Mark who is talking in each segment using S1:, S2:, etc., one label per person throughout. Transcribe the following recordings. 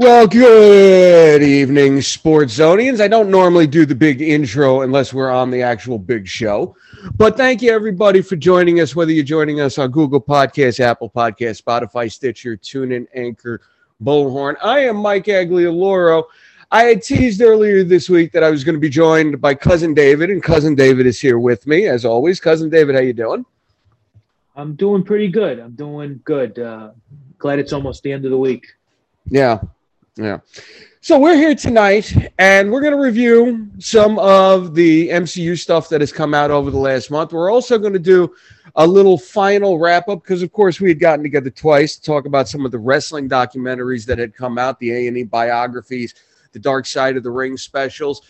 S1: Well, good evening, Sports Zonians. I don't normally do the big intro unless we're on the actual big show. But thank you, everybody, for joining us, whether you're joining us on Google Podcasts, Apple Podcasts, Spotify, Stitcher, TuneIn, Anchor, Bullhorn. I am Mike Aglioloro. I had teased earlier this week that I was going to be joined by Cousin David, and Cousin David is here with me, as always. Cousin David, how you doing?
S2: I'm doing pretty good. I'm doing good. Uh, glad it's almost the end of the week.
S1: Yeah, yeah. So we're here tonight and we're going to review some of the MCU stuff that has come out over the last month. We're also going to do a little final wrap up because of course we had gotten together twice to talk about some of the wrestling documentaries that had come out, the A&E biographies, the Dark Side of the Ring specials.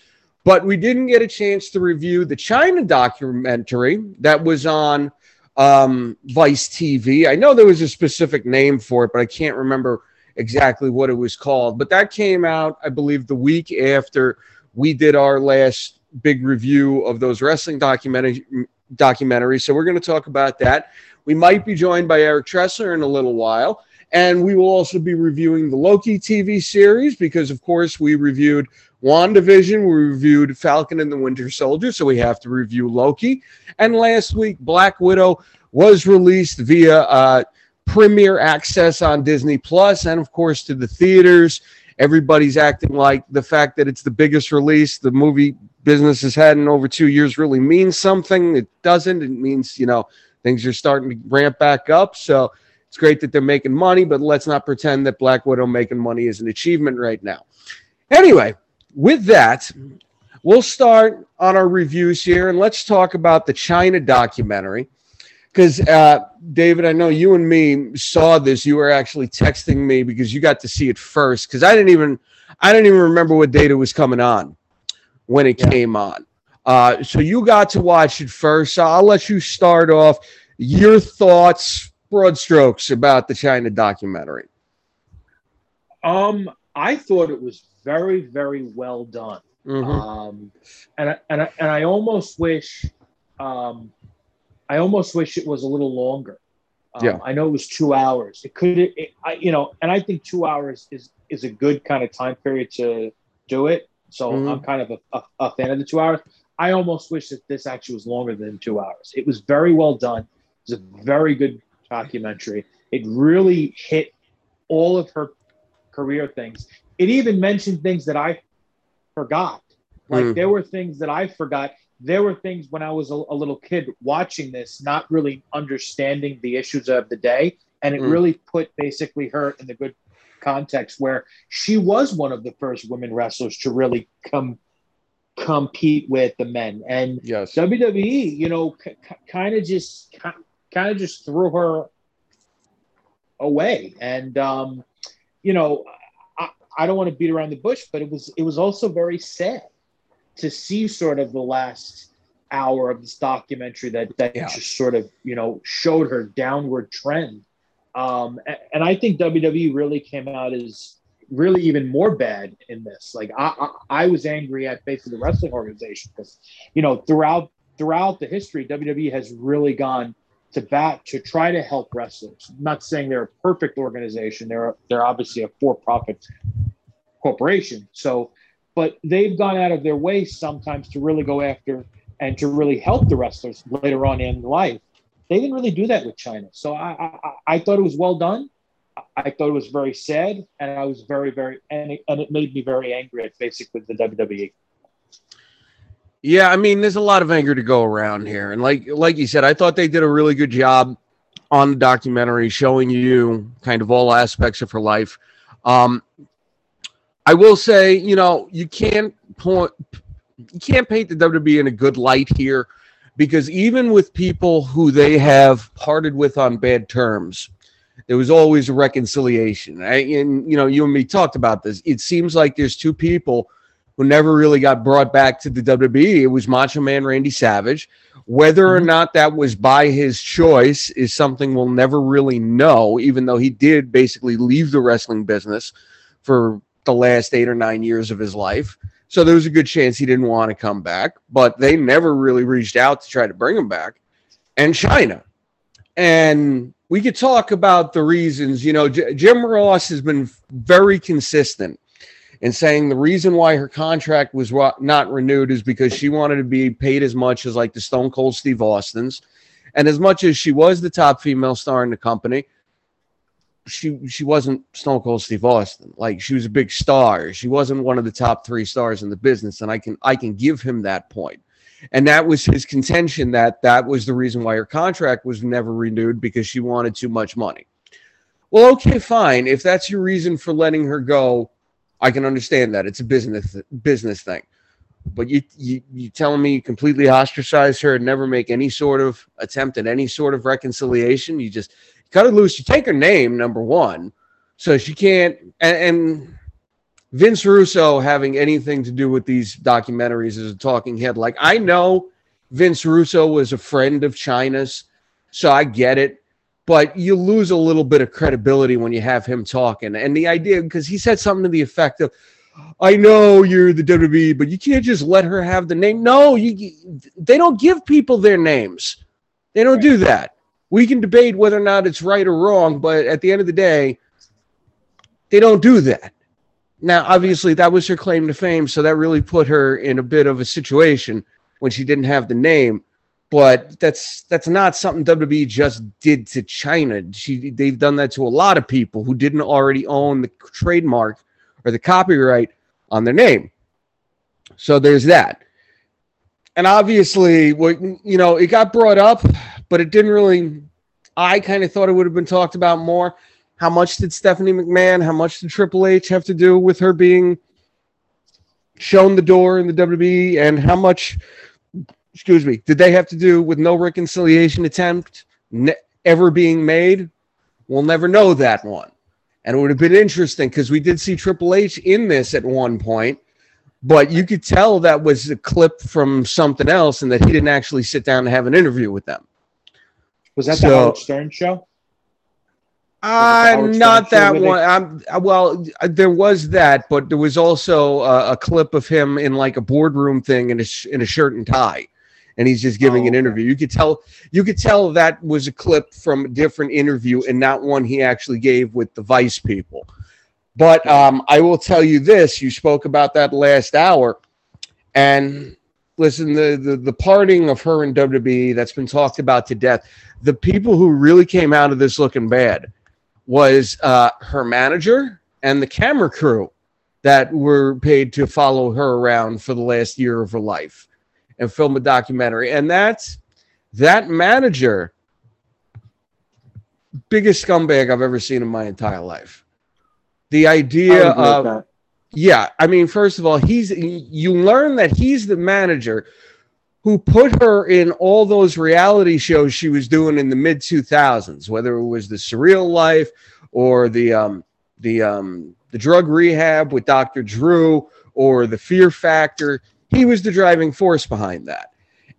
S1: But we didn't get a chance to review the Chyna documentary that was on um, Vice TV. I know there was a specific name for it, but I can't remember exactly what it was called. But that came out, I believe, the week after we did our last big review of those wrestling documentary documentaries. So we're going to talk about that. We might be joined by Eric Tressler in a little while. And we will also be reviewing the Loki TV series because, of course, we reviewed WandaVision, we reviewed Falcon and the Winter Soldier, so we have to review Loki. And last week, Black Widow was released via uh, premiere access on Disney Plus, and of course to the theaters. Everybody's acting like the fact that it's the biggest release the movie business has had in over two years really means something. It doesn't. It means you know things are starting to ramp back up. So it's great that they're making money, but let's not pretend that Black Widow making money is an achievement right now. Anyway, with that, we'll start on our reviews here and let's talk about the Chyna documentary because uh, David, I know you and me saw this. You were actually texting me because you got to see it first. Because I didn't even, I didn't even remember what date it was coming on when it yeah. came on. Uh, so you got to watch it first. So I'll let you start off your thoughts, broad strokes about the Chyna documentary.
S2: Um, I thought it was very, very well done. Mm-hmm. Um, and I, and I, and I almost wish, um, I almost wish it was a little longer. Um, yeah. I know it was two hours. It could, it, I, you know, and I think two hours is is a good kind of time period to do it. So mm-hmm. I'm kind of a, a, a, fan of the two hours. I almost wish that this actually was longer than two hours. It was very well done. It was a very good documentary. It really hit all of her career things. It even mentioned things that I forgot. Like mm. there were things that I forgot there were things when I was a, a, little kid watching this, not really understanding the issues of the day. And it mm. really put basically her in the good context where she was one of the first women wrestlers to really come compete with the men. And yes. WWE, you know, c- kind of just kind of just threw her away. And um, you know, I, I don't want to beat around the bush, but it was it was also very sad to see sort of the last hour of this documentary that that yeah. just sort of you know showed her downward trend. Um, and, and, i think wwe really came out as really even more bad in this. Like i i, I was angry at basically the wrestling organization because you know throughout throughout the history wwe has really gone to bat to try to help wrestlers. I'm not saying they're a perfect organization. They're they're obviously a for-profit corporation. So but they've gone out of their way sometimes to really go after and to really help the wrestlers later on in life. They didn't really do that with Chyna. So I, I, I thought it was well done. I thought it was very sad, and I was very, very, and it, and it made me very angry at basically the WWE.
S1: Yeah, I mean, there's a lot of anger to go around here, and like like you said, I thought they did a really good job on the documentary showing you kind of all aspects of her life. Um, I will say, you know, you can't point, you can't paint the WWE in a good light here, because even with people who they have parted with on bad terms, there was always a reconciliation. And you know, you and me talked about this. It seems like there's two people who never really got brought back to the WWE. It was Macho Man Randy Savage. Whether or mm-hmm. not that was by his choice is something we'll never really know, even though he did basically leave the wrestling business for the last eight or nine years of his life. So there was a good chance he didn't want to come back, but they never really reached out to try to bring him back. And Chyna. And we could talk about the reasons. You know, J- Jim Ross has been very consistent in saying the reason why her contract was not renewed is because she wanted to be paid as much as like the Stone Cold Steve Austin's, and as much as she was the top female star in the company, she she wasn't Stone Cold Steve Austin. Like she was a big star. She wasn't one of the top three stars in the business, and I can I can give him that point. And that was his contention that that was the reason why her contract was never renewed because she wanted too much money. Well, okay, fine. If that's your reason for letting her go, I can understand that. It's a business business thing. But you you you telling me you completely ostracize her and never make any sort of attempt at any sort of reconciliation? You just cut her loose. You take her name, number one, so she can't and, and Vince Russo having anything to do with these documentaries is a talking head. Like I know Vince Russo was a friend of Chyna's, so I get it. But you lose a little bit of credibility when you have him talking. And the idea, because he said something to the effect of, I know you're the WWE, but you can't just let her have the name. No, you they don't give people their names. They don't do that. We can debate whether or not it's right or wrong, but at the end of the day, they don't do that. Now, obviously, that was her claim to fame, so that really put her in a bit of a situation when she didn't have the name. But that's that's not something WWE just did to Chyna. She they've done that to a lot of people who didn't already own the trademark or the copyright on their name. So there's that. And obviously, what you know, it got brought up, but it didn't really. I kind of thought it would have been talked about more. How much did Stephanie McMahon, how much did Triple H have to do with her being shown the door in the WWE, and how much, excuse me, did they have to do with no reconciliation attempt ne- ever being made? We'll never know that one. And it would have been interesting because we did see Triple H in this at one point, but you could tell that was a clip from something else and that he didn't actually sit down and have an interview with them.
S2: Was that so, the Howard Stern show?
S1: Uh, not that one. I'm, uh, well, uh, there was that, but there was also a, a, clip of him in like a boardroom thing in a in a shirt and tie, and he's just giving oh, an interview. You could tell you could tell that was a clip from a different interview and not one he actually gave with the Vice people. But um, I will tell you this: you spoke about that last hour, and listen, the, the the parting of her and WWE that's been talked about to death. The people who really came out of this looking bad was uh, her manager and the camera crew that were paid to follow her around for the last year of her life and film a documentary. And that's that manager, biggest scumbag I've ever seen in my entire life. The idea of yeah, I mean, first of all, he's you learn that he's the manager who put her in all those reality shows she was doing in the mid 2000s, whether it was the Surreal Life or the um, the um, the drug rehab with Dr. Drew or the Fear Factor. He was the driving force behind that.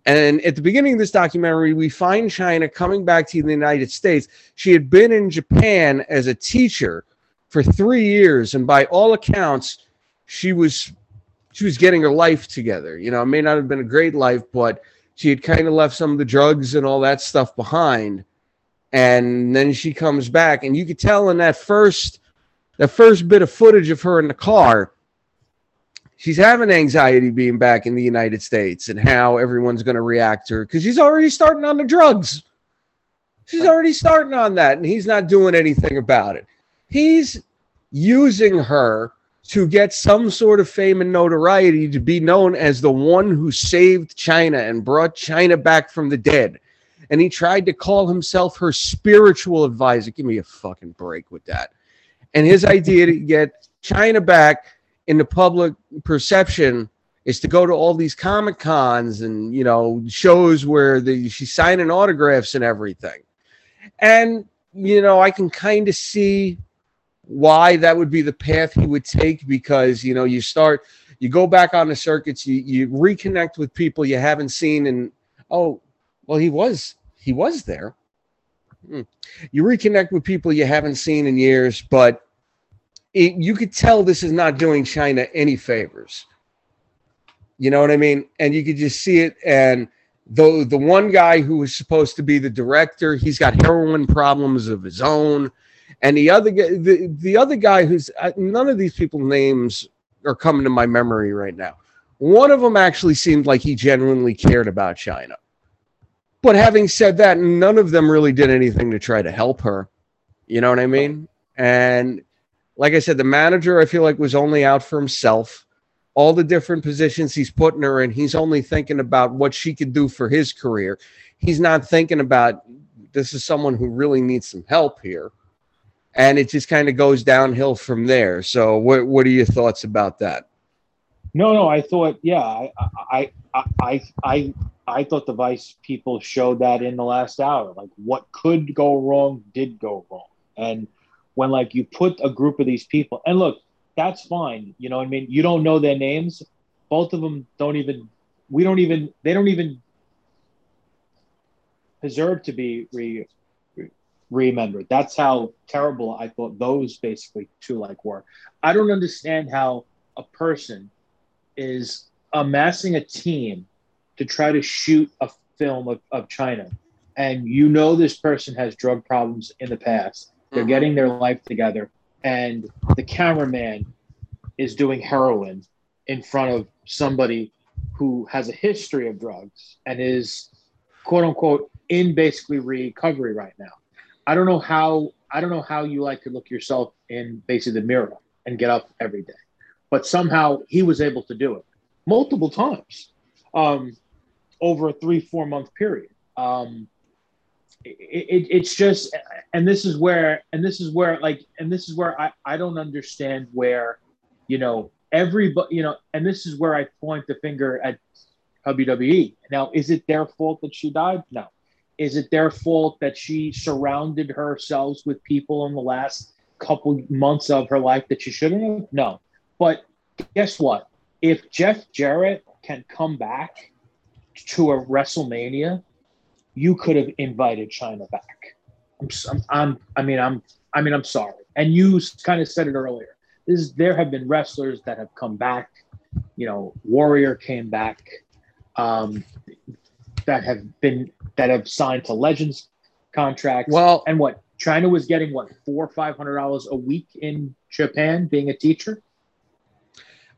S1: And at the beginning of this documentary, we find Chyna coming back to the United States. She had been in Japan as a teacher for three years, and by all accounts, she was she was getting her life together. You know, it may not have been a great life, but she had kind of left some of the drugs and all that stuff behind. And then she comes back, and you could tell in that first that first bit of footage of her in the car, she's having anxiety being back in the United States and how everyone's going to react to her because she's already starting on the drugs. She's already starting on that, and he's not doing anything about it. He's using her to get some sort of fame and notoriety to be known as the one who saved Chyna and brought Chyna back from the dead. And he tried to call himself her spiritual advisor. Give me a fucking break with that. And his idea to get Chyna back in the public perception is to go to all these comic cons and you know shows where the, she's signing autographs and everything. And you know, I can kind of see why that would be the path he would take because you know you start you go back on the circuits you you reconnect with people you haven't seen and oh well he was he was there. Hmm. you reconnect with people you haven't seen in years but it, you could tell this is not doing Chyna any favors. You know what i mean? And you could just see it and the the one guy who was supposed to be the director, he's got heroin problems of his own, and the other guy, the, the other guy who's uh, none of these people names are coming to my memory right now. One of them actually seemed like he genuinely cared about Chyna. But having said that, none of them really did anything to try to help her. You know what I mean? And like I said, the manager I feel like was only out for himself all the different positions he's putting her in, he's only thinking about what she could do for his career. He's not thinking about this is someone who really needs some help here. And it just kind of goes downhill from there. So, what what are your thoughts about that?
S2: No, no, I thought, yeah, I, I, I, I, I thought the Vice people showed that in the last hour. Like, what could go wrong did go wrong, and when like you put a group of these people, and look, that's fine. You know what I mean? You don't know their names. Both of them don't even, we don't even, they don't even deserve to be re, remembered. That's how terrible I thought those basically two like were. I don't understand how a person is amassing a team to try to shoot a film of, of Chyna. And you know this person has drug problems in the past. They're mm-hmm. getting their life together and the cameraman is doing heroin in front of somebody who has a history of drugs and is quote unquote in basically recovery right now. I don't know how I don't know how you like to look yourself in basically the mirror and get up every day. But somehow he was able to do it multiple times um, over a three, four month period. Um, it, it, it's just and this is where and this is where like and this is where I, I don't understand where you know everybody you know and this is where I point the finger at WWE now is it their fault that she died no is it their fault that she surrounded herself with people in the last couple months of her life that she shouldn't have no but guess what if Jeff Jarrett can come back to a WrestleMania you could have invited Chyna back. I'm, I'm, i mean, I'm, I mean, I'm sorry. And you kind of said it earlier. This, there have been wrestlers that have come back. You know, Warrior came back. Um, that have been that have signed to Legends contracts.
S1: Well,
S2: and what Chyna was getting what four or five hundred dollars a week in Japan being a teacher.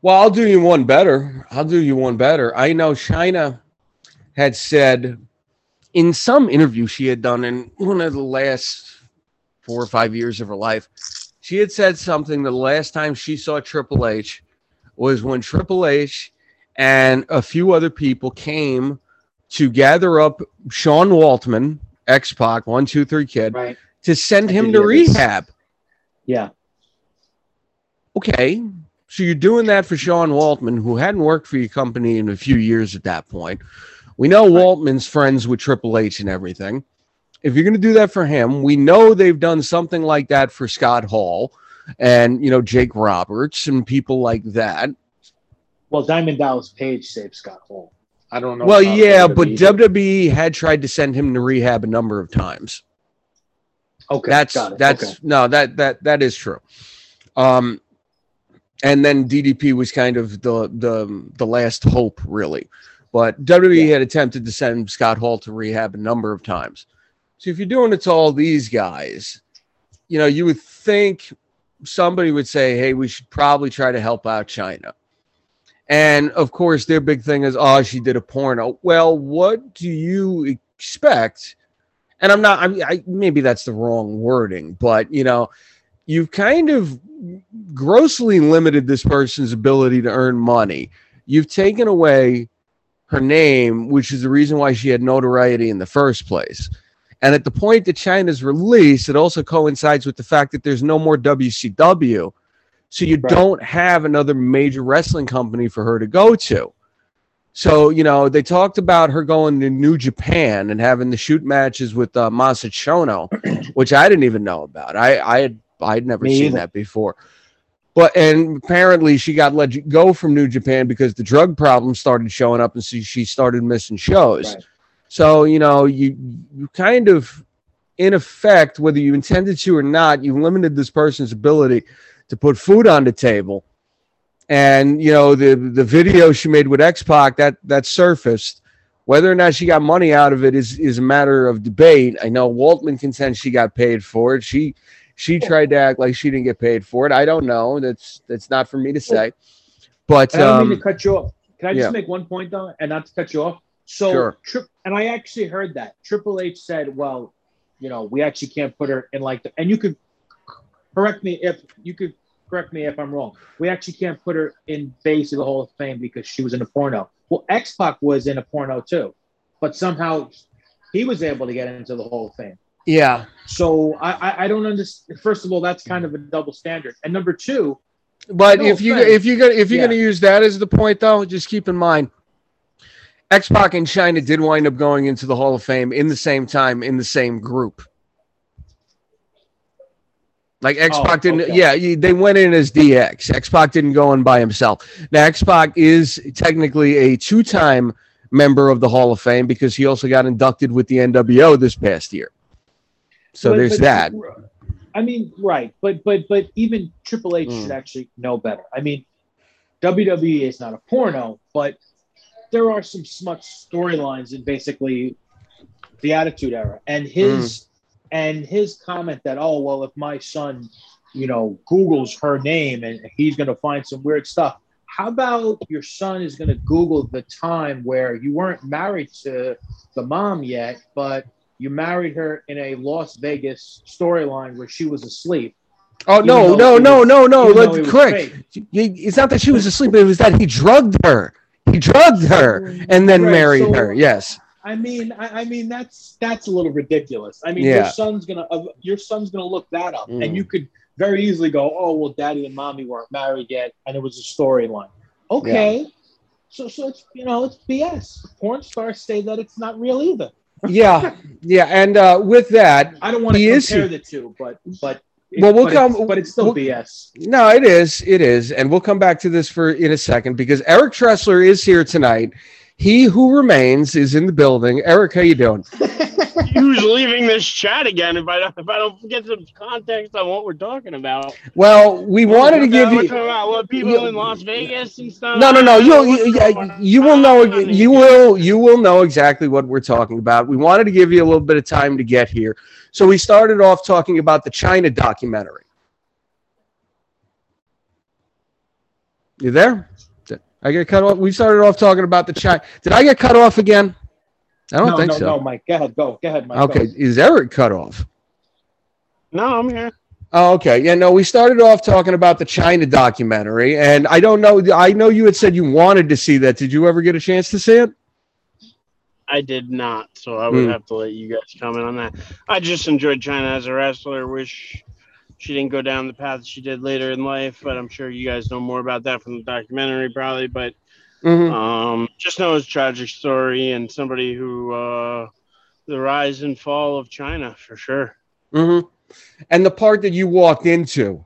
S1: Well, I'll do you one better. I'll do you one better. I know Chyna had said in some interview she had done in one of the last four or five years of her life, she had said something the last time she saw Triple H was when Triple H and a few other people came to gather up Sean Waltman, X Pac, one, two, three kid,
S2: right.
S1: to send him to rehab.
S2: Yeah.
S1: Okay. So you're doing that for Sean Waltman, who hadn't worked for your company in a few years at that point. We know Waltman's friends with Triple H and everything. If you're going to do that for him, we know they've done something like that for Scott Hall and, you know, Jake Roberts and people like that.
S2: Well, Diamond Dallas Page saved Scott Hall. I don't know.
S1: Well, yeah, WWE but WWE had tried to send him to rehab a number of times.
S2: Okay,
S1: that's that's okay. no that that that is true. Um, and then DDP was kind of the the the last hope, really. But WWE yeah. had attempted to send Scott Hall to rehab a number of times. So if you're doing it to all these guys, you know, you would think somebody would say, hey, we should probably try to help out Chyna. And of course, their big thing is, oh, she did a porno. Well, what do you expect? And I'm not, I mean, I, maybe that's the wrong wording, but you know, you've kind of grossly limited this person's ability to earn money. You've taken away her name, which is the reason why she had notoriety in the first place. And at the point that Chyna's released, it also coincides with the fact that there's no more WCW. So you right. don't have another major wrestling company for her to go to. So, you know, they talked about her going to New Japan and having the shoot matches with uh, Masa Chono, which I didn't even know about. I, I had I'd never Me seen either. that before. But and apparently she got let go from New Japan because the drug problem started showing up and she, she started missing shows. Right. So, you know, you you kind of in effect, whether you intended to or not, you limited this person's ability to put food on the table. And you know, the the video she made with X Pac that that surfaced Whether or not she got money out of it is is a matter of debate. I know Waltman contends she got paid for it. She she tried to act like she didn't get paid for it. I don't know. That's that's not for me to say. But
S2: I don't
S1: um,
S2: mean to cut you off. Can I just
S1: yeah.
S2: make one point though, and not to cut you off? So,
S1: Sure.
S2: Tri- and I actually heard that Triple H said, "Well, you know, we actually can't put her in like the." And you could correct me if you could correct me if I'm wrong. We actually can't put her in base of the Hall of Fame because she was in a porno. Well, X Pac was in a porno too, but somehow he was able to get into the Hall of Fame.
S1: yeah,
S2: So I, I, don't understand. First of all, that's kind of a double standard. And number two,
S1: but
S2: No
S1: if you if you gonna if you're
S2: Yeah.
S1: gonna use that as the point though, just keep in mind. X Pac and Chyna did wind up going into the Hall of Fame in the same time in the same group. Like X Pac
S2: Oh,
S1: didn't,
S2: okay.
S1: yeah, they went in as DX. X Pac didn't go in by himself. Now X Pac is technically a two-time member of the Hall of Fame because he also got inducted with the NWO this past year. So
S2: But-
S1: there's
S2: but-
S1: that.
S2: I mean, right, but but but even Triple H
S1: Mm.
S2: should actually know better. I mean, WWE is not a porno, but there are some smut storylines in basically the Attitude Era, and his
S1: Mm.
S2: And his comment that oh well, if my son, you know, Google's her name and he's going to find some weird stuff. How about your son is going to Google the time where you weren't married to the mom yet, but you married her in a Las Vegas storyline where she was asleep.
S1: Oh no, no, no,
S2: was-
S1: no, no!
S2: even though
S1: Let's
S2: he was
S1: correct. It's not that she was asleep; it was that he drugged her. He drugged her and then
S2: Right,
S1: married
S2: so-
S1: her. Yes.
S2: I mean, I, I mean that's that's a little ridiculous. I mean, your son's gonna uh, your son's gonna look that up,
S1: Mm.
S2: and you could very easily go, oh well, daddy and mommy weren't married yet, and it was a storyline. Okay, so so it's you know it's BS. Porn stars say that it's not real either.
S1: Yeah, yeah, and uh, with that,
S2: I don't want to
S1: He is-
S2: compare the two, but but
S1: Well, we'll
S2: but
S1: come-
S2: It's, but it's still
S1: we'll-
S2: BS.
S1: no, it is, it is, and we'll come back to this for in a second because Eric Tressler is here tonight. He who remains is in the building. Eric, how you doing?
S3: Who's leaving this chat again? If I don't, if I don't get some context on what we're talking about,
S1: Well, we wanted to give you.
S3: about what people
S1: you-
S3: in Las Vegas and stuff.
S1: No, no, no. You'll, you, you will know. You will. You will know exactly what we're talking about. We wanted to give you a little bit of time to get here, so we started off talking about the Chyna documentary. You there? Did I get cut off. We started off talking about the Chyna. Did I get cut off again? I don't
S2: no,
S1: think
S2: no,
S1: so.
S2: no, Mike. Go ahead. Go. Go ahead, Mike.
S1: okay,
S2: Go.
S1: is Eric cut off?
S3: No, I'm here.
S1: Oh, okay. Yeah, no, we started off talking about the Chyna documentary, and I don't know. I know you had said you wanted to see that. Did you ever get a chance to see it?
S3: I did not, so I would
S1: Hmm.
S3: have to let you guys comment on that. I just enjoyed Chyna as a wrestler. Wish she didn't go down the path she did later in life, but I'm sure you guys know more about that from the documentary, probably. But
S1: Mhm.
S3: um, just know it's a tragic story and somebody who uh, the rise and fall of Chyna for sure.
S1: hmm And the part that you walked into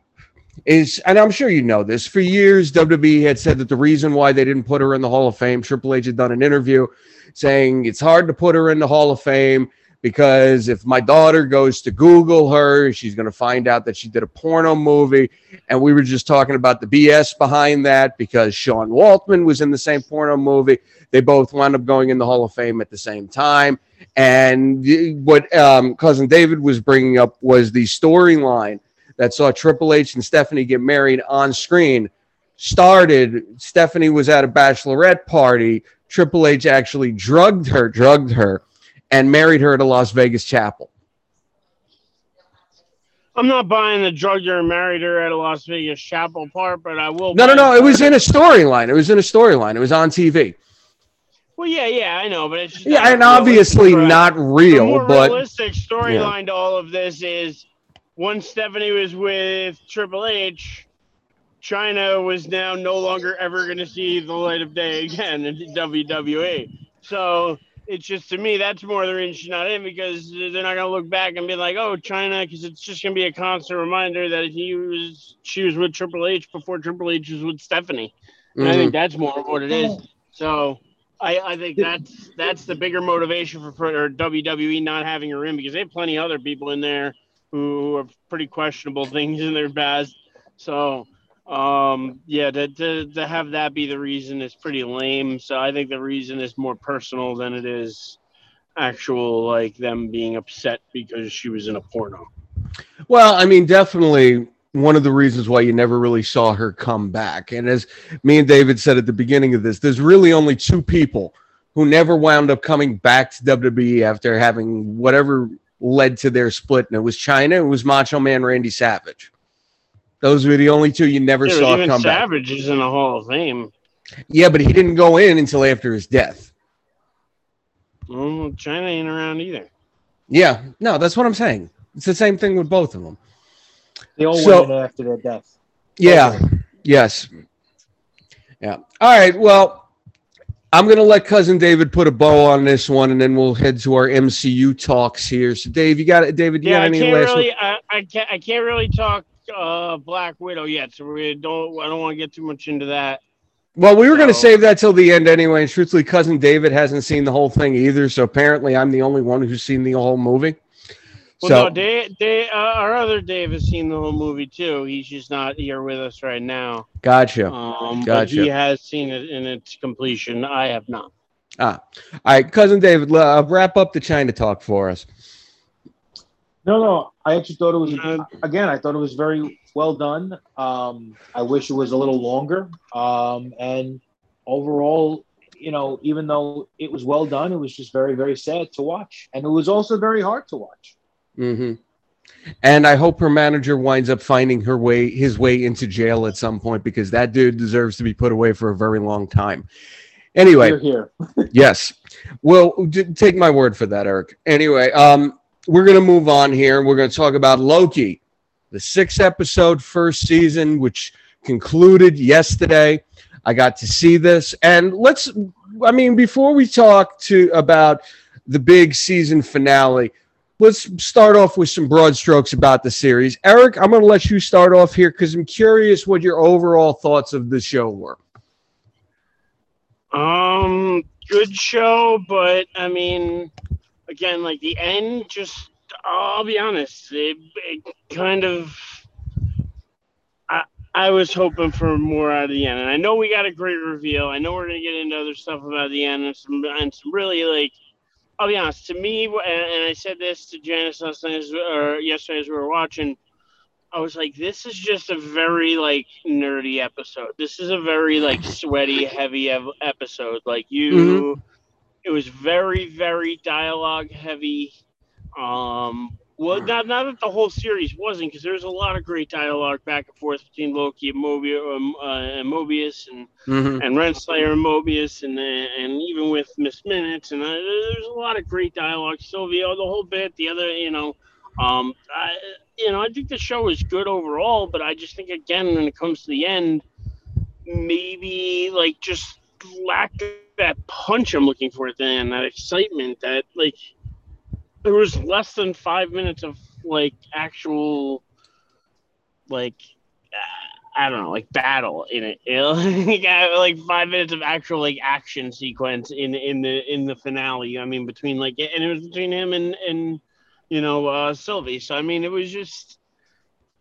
S1: is, and I'm sure you know this, for years, WWE had said that the reason why they didn't put her in the Hall of Fame, Triple H had done an interview saying it's hard to put her in the Hall of Fame because if my daughter goes to Google her, she's going to find out that she did a porno movie. And we were just talking about the BS behind that because Sean Waltman was in the same porno movie. They both wound up going in the Hall of Fame at the same time. And what um, cousin David was bringing up was the storyline that saw Triple H and Stephanie get married on screen. Started Stephanie was at a bachelorette party. Triple H actually drugged her, drugged her, and married her at a Las Vegas chapel.
S3: I'm not buying the drug and married her at a Las Vegas chapel part, but I will.
S1: No, no, no. It was in a storyline. It was in a storyline. It was on TV.
S3: Well, yeah, yeah, I know, but it's
S1: Yeah, and obviously not
S3: the
S1: real,
S3: more
S1: but
S3: realistic storyline to all of this is once Stephanie was with Triple H, Chyna was now no longer ever going to see the light of day again in WWE. So it's just to me that's more the reason she's not in because they're not going to look back and be like, oh, Chyna, because it's just going to be a constant reminder that he was she was with Triple H before Triple H was with Stephanie. And I think mm-hmm. that's more of what it is. So I, I think that's that's the bigger motivation for, for WWE not having her in because they have plenty of other people in there who have pretty questionable things in their past. So Um, yeah, to, to to have that be the reason is pretty lame. So I think the reason is more personal than it is actual like them being upset because she was in a porno.
S1: Well, I mean, definitely one of the reasons why you never really saw her come back. And as me and David said at the beginning of this, there's really only two people who never wound up coming back to WWE after having whatever led to their split, and it was Chyna, it was Macho Man Randy Savage. Those were the only two you never
S3: Yeah,
S1: saw
S3: even
S1: come back.
S3: Savage is in the Hall of Fame.
S1: Yeah, but he didn't go in until after his death.
S3: Well, Chyna ain't around either.
S1: Yeah, no, that's what I'm saying. It's the same thing with both of them.
S2: They all
S1: So-
S2: went in after their death.
S1: Yeah. Yes. Yeah. All right. Well, I'm going to let cousin David put a bow on this one, and then we'll head to our MCU talks here. So, Dave, you got it. David, you
S3: Yeah,
S1: got
S3: I
S1: any
S3: can't
S1: last?
S3: really, I, I can't, I can't really talk uh Black Widow yet, so we don't, I don't want to get too much into that.
S1: Well, we were going to save that till the end anyway. And truthfully, cousin David hasn't seen the whole thing either. So apparently, I'm the only one who's seen the whole movie.
S3: Well,
S1: so
S3: no, Dave, Dave, uh, our other Dave has seen the whole movie too. He's just not here with us right now.
S1: gotcha.
S3: Um, but
S1: Gotcha.
S3: he has seen it in its completion. I have not.
S1: Ah, all right, cousin David, uh, wrap up the Chyna talk for us.
S2: No, no. I actually thought it was again. I thought it was very well done. Um, I wish it was a little longer. Um, and overall, you know, even though it was well done, it was just very, very sad to watch, and it was also very hard to watch.
S1: hmm And I hope her manager winds up finding her way, his way into jail at some point because that dude deserves to be put away for a very long time. Anyway,
S2: Here, here.
S1: yes. Well, d- take my word for that, Eric. Anyway, um, we're going to move on here. We're going to talk about Loki, the six episode first season, which concluded yesterday. I got to see this. And let's, I mean, before we talk to about the big season finale, let's start off with some broad strokes about the series. Eric, I'm going to let you start off here because I'm curious what your overall thoughts of the show were.
S3: Um, good show, but I mean, again, like the end, just I'll be honest, it, it kind of. I I was hoping for more out of the end, and I know we got a great reveal. I know we're gonna get into other stuff about the end and some and some really like. I'll be honest. To me, and, I said this to Janice last night or yesterday as we were watching. I was like, this is just a very like nerdy episode. This is a very like sweaty, heavy ev- episode. Like you, mm-hmm. It was very, very dialogue heavy. Um, well, not not that the whole series wasn't, because there's a lot of great dialogue back and forth between Loki and Mobius, um, uh, and Mobius, and
S1: Mm-hmm.
S3: and Renslayer and Mobius, and and even with Miss Minutes, and uh, there's a lot of great dialogue. Sylvia, the whole bit, the other, you know, um, I, you know, I think the show is good overall, but I just think again when it comes to the end, maybe like just lack that punch I'm looking for at the end, that excitement, that like there was less than five minutes of like actual like I don't know, like battle in it. You know? Like, like five minutes of actual like action sequence in in the in the finale. I mean, between like and it was between him and and you know uh Sylvie. So I mean, it was just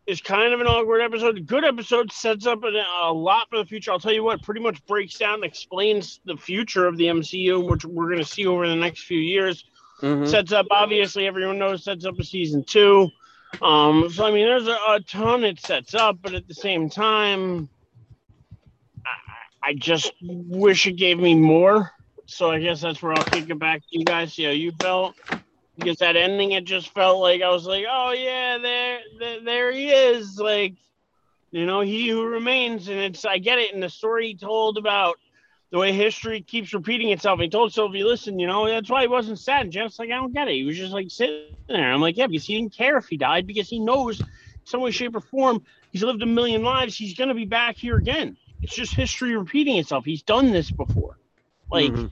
S3: it's kind of an awkward episode. Good episode sets up a, a lot for the future. I'll tell you what, pretty much breaks down and explains the future of the MCU, which we're going to see over the next few years
S1: Mhm.
S3: sets up obviously everyone knows sets up a season two um so i mean there's a, a ton it sets up but at the same time I, I just wish it gave me more so i guess that's where i'll kick it back to you guys see how you felt because that ending it just felt like i was like oh yeah there there, there he is like you know he who remains and it's i get it and the story he told about the way history keeps repeating itself. He told Sylvie, listen, you know, that's why he wasn't sad. And Jeff's like, I don't get it. He was just like sitting there. I'm like, yeah, because he didn't care if he died because he knows some way, shape, or form, he's lived a million lives. He's going to be back here again. It's just history repeating itself. He's done this before. Like,
S1: Mhm.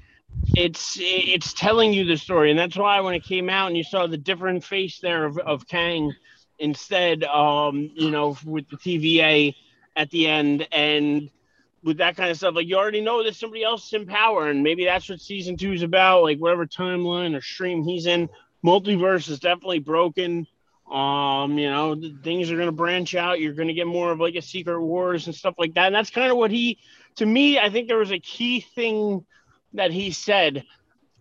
S3: It's it's telling you the story. And that's why when it came out and you saw the different face there of, of Kang instead, um, you know, with the TVA at the end and with that kind of stuff. Like you already know that somebody else is in power, and maybe that's what season two is about. Like whatever timeline or stream he's in, multiverse is definitely broken. Um, you know, things are going to branch out. You're going to get more of like a Secret Wars and stuff like that. And that's kind of what he, to me, I think there was a key thing that he said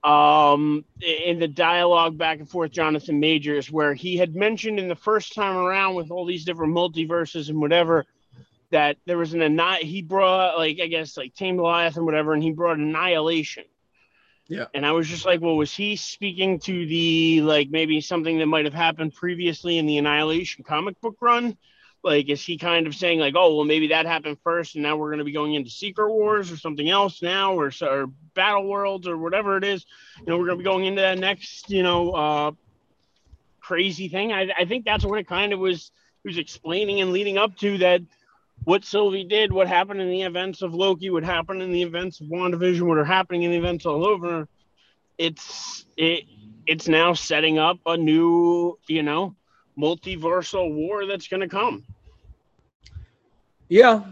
S3: um, in the dialogue back and forth, Jonathan Majors, where he had mentioned in the first time around with all these different multiverses and whatever that there was an annihilation. he brought like I guess like Tame Goliath and whatever, and he brought annihilation.
S1: Yeah.
S3: And I was just like, well, was he speaking to the like maybe something that might have happened previously in the Annihilation comic book run? Like, is he kind of saying like, oh, well, maybe that happened first, and now we're going to be going into Secret Wars or something else now, or, or Battle Worlds or whatever it is? You know, we're going to be going into that next, you know, uh, crazy thing. I, I think that's what it kind of was. Was explaining and leading up to that what Sylvie did, what happened in the events of Loki, what happened in the events of WandaVision, what are happening in the events all over, it's it it's now setting up a new, you know, multiversal war that's gonna come.
S1: Yeah.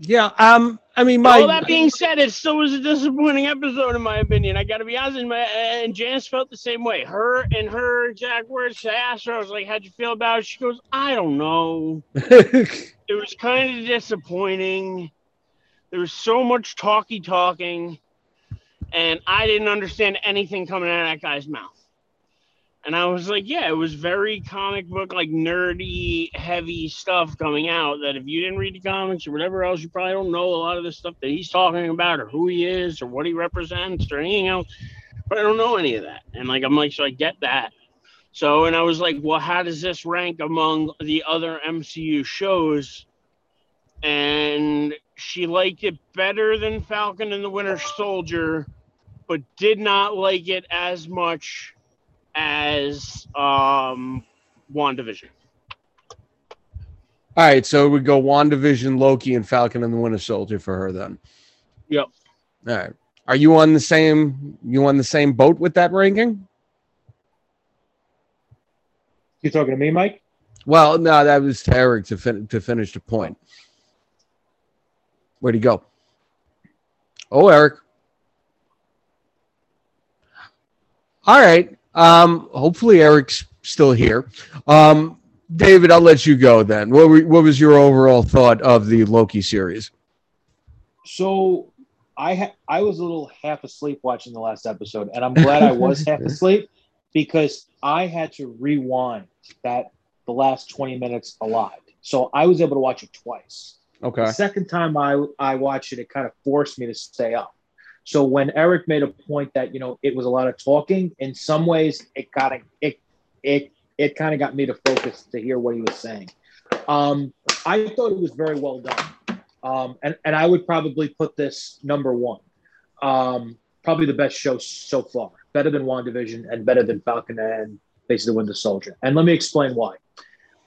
S1: Yeah. Um, I mean my
S3: all that being said, it still was a disappointing episode in my opinion. I gotta be honest, and, my, and Janice felt the same way. Her and her exact words, I asked her, I was like, How'd you feel about it? She goes, I don't know. it was kind of disappointing. There was so much talky talking, and I didn't understand anything coming out of that guy's mouth. And I was like, yeah, it was very comic book, like nerdy, heavy stuff coming out that if you didn't read the comics or whatever else, you probably don't know a lot of the stuff that he's talking about or who he is or what he represents or anything else. But I don't know any of that. And like, I'm like, so I get that. So, and I was like, well, how does this rank among the other MCU shows? And she liked it better than Falcon and the Winter Soldier, but did not like it as much as um, WandaVision.
S1: All right, so we go WandaVision, Loki, and Falcon and the Winter Soldier for her then.
S3: Yep.
S1: All right. Are you on the same you on the same boat with that ranking?
S2: You talking to me, Mike?
S1: Well, no, that was to Eric to fin- to finish the point. Where'd he go? Oh, Eric. All right. Um, hopefully Eric's still here. Um, David, I'll let you go then. What were, what was your overall thought of the Loki series?
S2: So I ha- I was a little half asleep watching the last episode, and I'm glad I was half asleep because I had to rewind that the last 20 minutes a lot. So I was able to watch it twice.
S1: Okay.
S2: The second time I, I watched it, it kind of forced me to stay up. So when Eric made a point that, you know, it was a lot of talking, in some ways it got it it it kind of got me to focus to hear what he was saying. Um, I thought it was very well done. Um, and, and I would probably put this number one. Um, probably the best show so far. Better than WandaVision and better than Falcon and basically Winter Soldier. And let me explain why.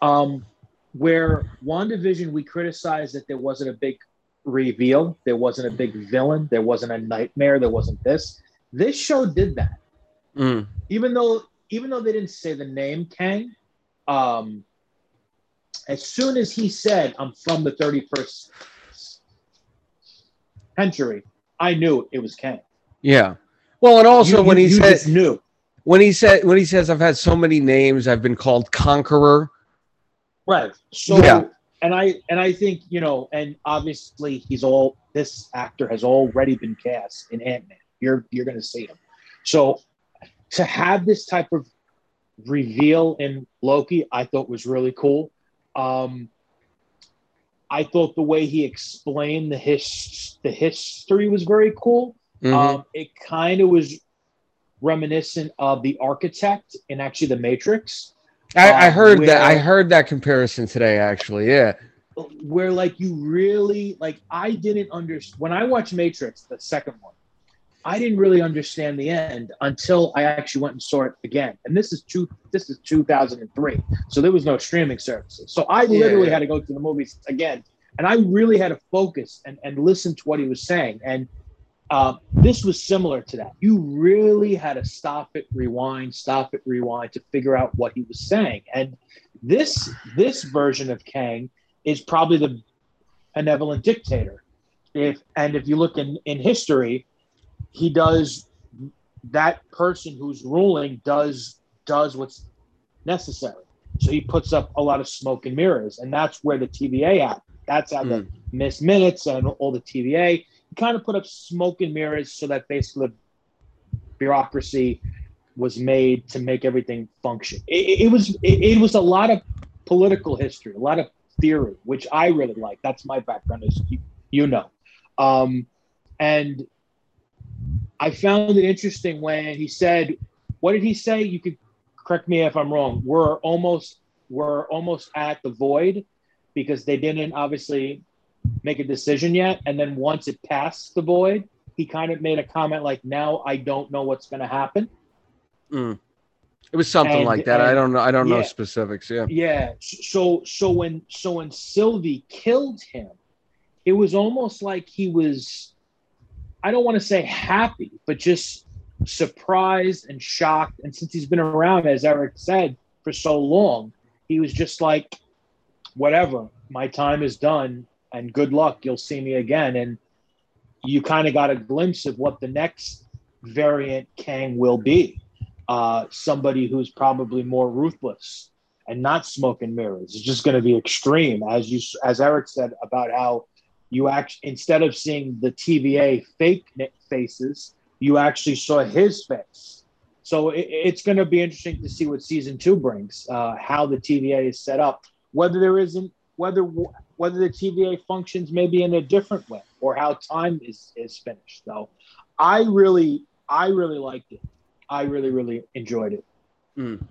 S2: Um, where WandaVision, we criticized that there wasn't a big reveal, there wasn't a big villain, there wasn't a nightmare, there wasn't this. This show did that.
S1: Mm.
S2: Even though even though they didn't say the name Kang, um, as soon as he said, "I'm from the 31st century," I knew it was Kang.
S1: Yeah. Well, and also
S2: You-
S1: when
S2: you-
S1: he
S2: you
S1: said
S2: knew.
S1: when he said when he says I've had so many names, I've been called Conqueror.
S2: Right. So
S1: Yeah.
S2: And I and I think, you know, and obviously he's all this actor has already been cast in Ant-Man. You're you're gonna see him. So to have this type of reveal in Loki, I thought was really cool. Um I thought the way he explained the his the history was very cool.
S1: Mhm.
S2: Um, it kind of was reminiscent of the architect in actually the Matrix.
S1: I, I heard that. I heard that comparison today. Actually, yeah.
S2: where like you really like I didn't understand when I watched Matrix, the second one, I didn't really understand the end until I actually went and saw it again. And this is two this is 2003. So there was no streaming services. So I literally
S1: yeah.
S2: had to go to the movies again. And I really had to focus and, and listen to what he was saying. And um, this was similar to that. You really had to stop it, rewind, stop it, rewind to figure out what he was saying. And this this version of Kang is probably the benevolent dictator. If and if you look in in history, he does that person who's ruling does does what's necessary. So he puts up a lot of smoke and mirrors, and that's where the TVA at. That's how mm. the Miss Minutes and all the TVA. Kind of put up smoke and mirrors so that basically bureaucracy was made to make everything function. It, it was it, it, was a lot of political history, a lot of theory, which I really like. That's my background, as you, you know. Um, and I found it interesting when he said, "What did he say?" You could correct me if I'm wrong. We're almost we're almost at the void because they didn't obviously make a decision yet, and then once it passed the void, he kind of made a comment like, "Now I don't know what's going to happen."
S1: Mm. It was something and, like that. I don't know. I don't yeah, know specifics. Yeah.
S2: Yeah. So so when so when Sylvie killed him, it was almost like he was. I don't want to say happy, but just surprised and shocked. And since he's been around, as Eric said, for so long, he was just like, whatever, my time is done and good luck. You'll see me again. And you kind of got a glimpse of what the next variant Kang will be. Uh, somebody who's probably more ruthless and not smoking mirrors. It's just going to be extreme, as you as Eric said about how you actually instead of seeing the TVA fake faces, you actually saw his face. So it, it's going to be interesting to see what season two brings, uh, how the TVA is set up, whether there isn't whether whether the TVA functions maybe in a different way or how time is is finished. So I really I really liked it. I really really enjoyed it.
S1: Mm.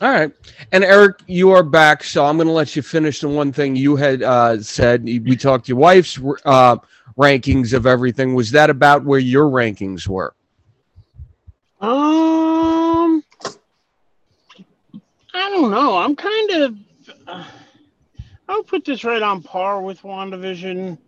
S1: All right. And Eric, you are back, so I'm going to let you finish the one thing you had uh, said. We talked your wife's uh, rankings of everything. Was that about where your rankings were?
S3: Um, I don't know. I'm kind of. Uh, I'll put this right on par with WandaVision.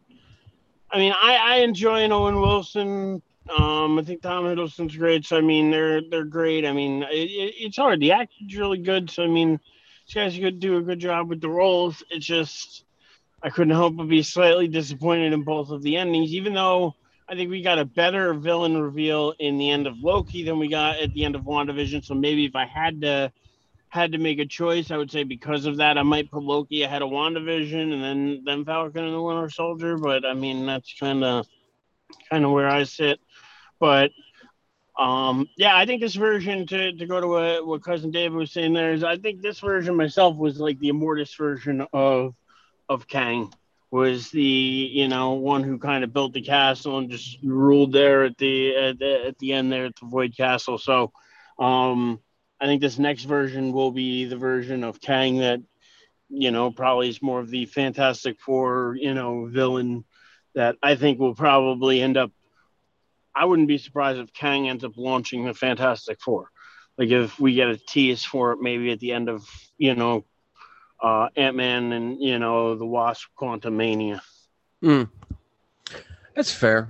S3: I mean, I, I enjoy Owen Wilson. Um, I think Tom Hiddleston's great. So I mean, they're they're great. I mean, it, it, it's hard. The acting's really good. So I mean, these guys could do a good job with the roles. It's just I couldn't help but be slightly disappointed in both of the endings, even though I think we got a better villain reveal in the end of Loki than we got at the end of WandaVision. So maybe if I had to had to make a choice, I would say because of that, I might put Loki ahead of WandaVision and then then Falcon and the Winter Soldier. But I mean, that's kind of kind of where I sit. But um, yeah, I think this version to, to go to what, what cousin David was saying there is I think this version myself was like the Immortus version of of Kang was the you know one who kind of built the castle and just ruled there at the at the, at the end there at the Void Castle. So um, I think this next version will be the version of Kang that, you know, probably is more of the Fantastic Four, you know, villain that I think will probably end up. I wouldn't be surprised if Kang ends up launching the Fantastic Four. Like if we get a tease for it, maybe at the end of, you know, uh, Ant Man and, you know, the Wasp Quantumania.
S1: Mm. That's fair.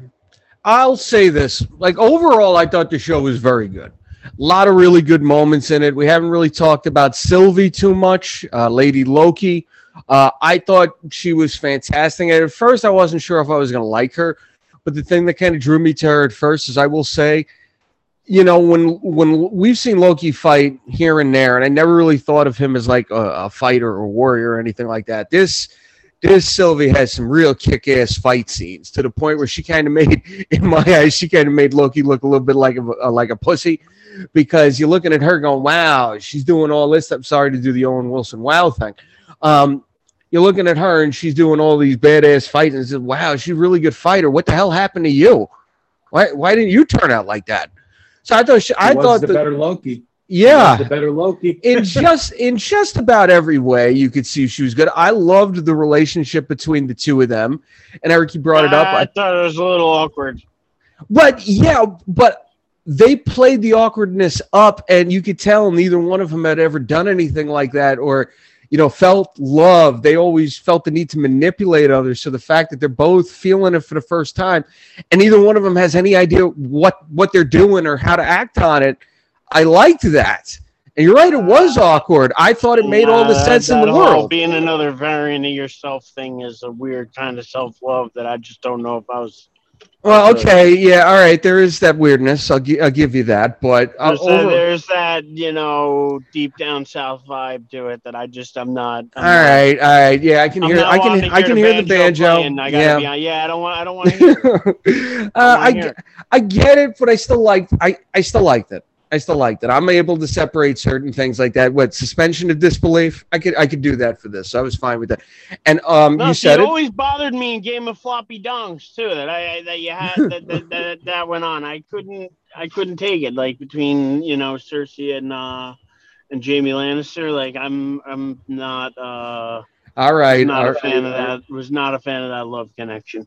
S1: I'll say this like overall, I thought the show was very good. A lot of really good moments in it. We haven't really talked about Sylvie too much, uh, Lady Loki. Uh, I thought she was fantastic. At first, I wasn't sure if I was going to like her. But the thing that kind of drew me to her at first is I will say, you know, when when we've seen Loki fight here and there, and I never really thought of him as like a, a fighter or warrior or anything like that. This this Sylvie has some real kick-ass fight scenes to the point where she kind of made, in my eyes, she kind of made Loki look a little bit like a like a pussy because you're looking at her going, wow, she's doing all this. I'm sorry to do the Owen Wilson wow thing. Um, you're looking at her and she's doing all these badass fights and says, wow, she's a really good fighter. What the hell happened to you? Why, why didn't you turn out like that? So I thought, she, I thought
S2: the, the better Loki.
S1: Yeah,
S2: the better Loki.
S1: in just in just about every way, you could see she was good. I loved the relationship between the two of them, and Eric, you brought it up.
S3: I, I thought it was a little awkward.
S1: But yeah, but they played the awkwardness up, and you could tell neither one of them had ever done anything like that or, you know, felt love. They always felt the need to manipulate others. So the fact that they're both feeling it for the first time, and neither one of them has any idea what what they're doing or how to act on it, I liked that. And you're right, it was awkward. I thought it made all the sense in the world.
S3: Being another variant of yourself thing is a weird kind of self love that I just don't know if I was
S1: Well, okay, yeah, all right. There is that weirdness. I'll, gi- I'll give you that, but uh,
S3: There's, that, there's that, you know, deep down south vibe to it that I just I'm not. I'm
S1: all
S3: not-
S1: right, all right. Yeah, I can
S3: I'm
S1: hear. I can.
S3: wanting
S1: I can hear the banjo.
S3: playing. I gotta
S1: yeah.
S3: be on. Yeah, I don't want. I don't want to hear.
S1: Uh,
S3: I
S1: I,
S3: wanna hear
S1: ge- I get it, but I still like. I I still liked it. I still liked it. I'm able to separate certain things like that. What suspension of disbelief? I could I could do that for this. I was fine with that. And um,
S3: No,
S1: you
S3: see,
S1: said
S3: it
S1: it.
S3: always bothered me in Game of Floppy Dongs too that I I- that you had that, that, that that went on. I couldn't I couldn't take it like between you know Cersei and uh and Jaime Lannister. Like I'm I'm not uh
S1: All right.
S3: not
S1: all
S3: a
S1: right.
S3: fan of that. Was not a fan of that love connection.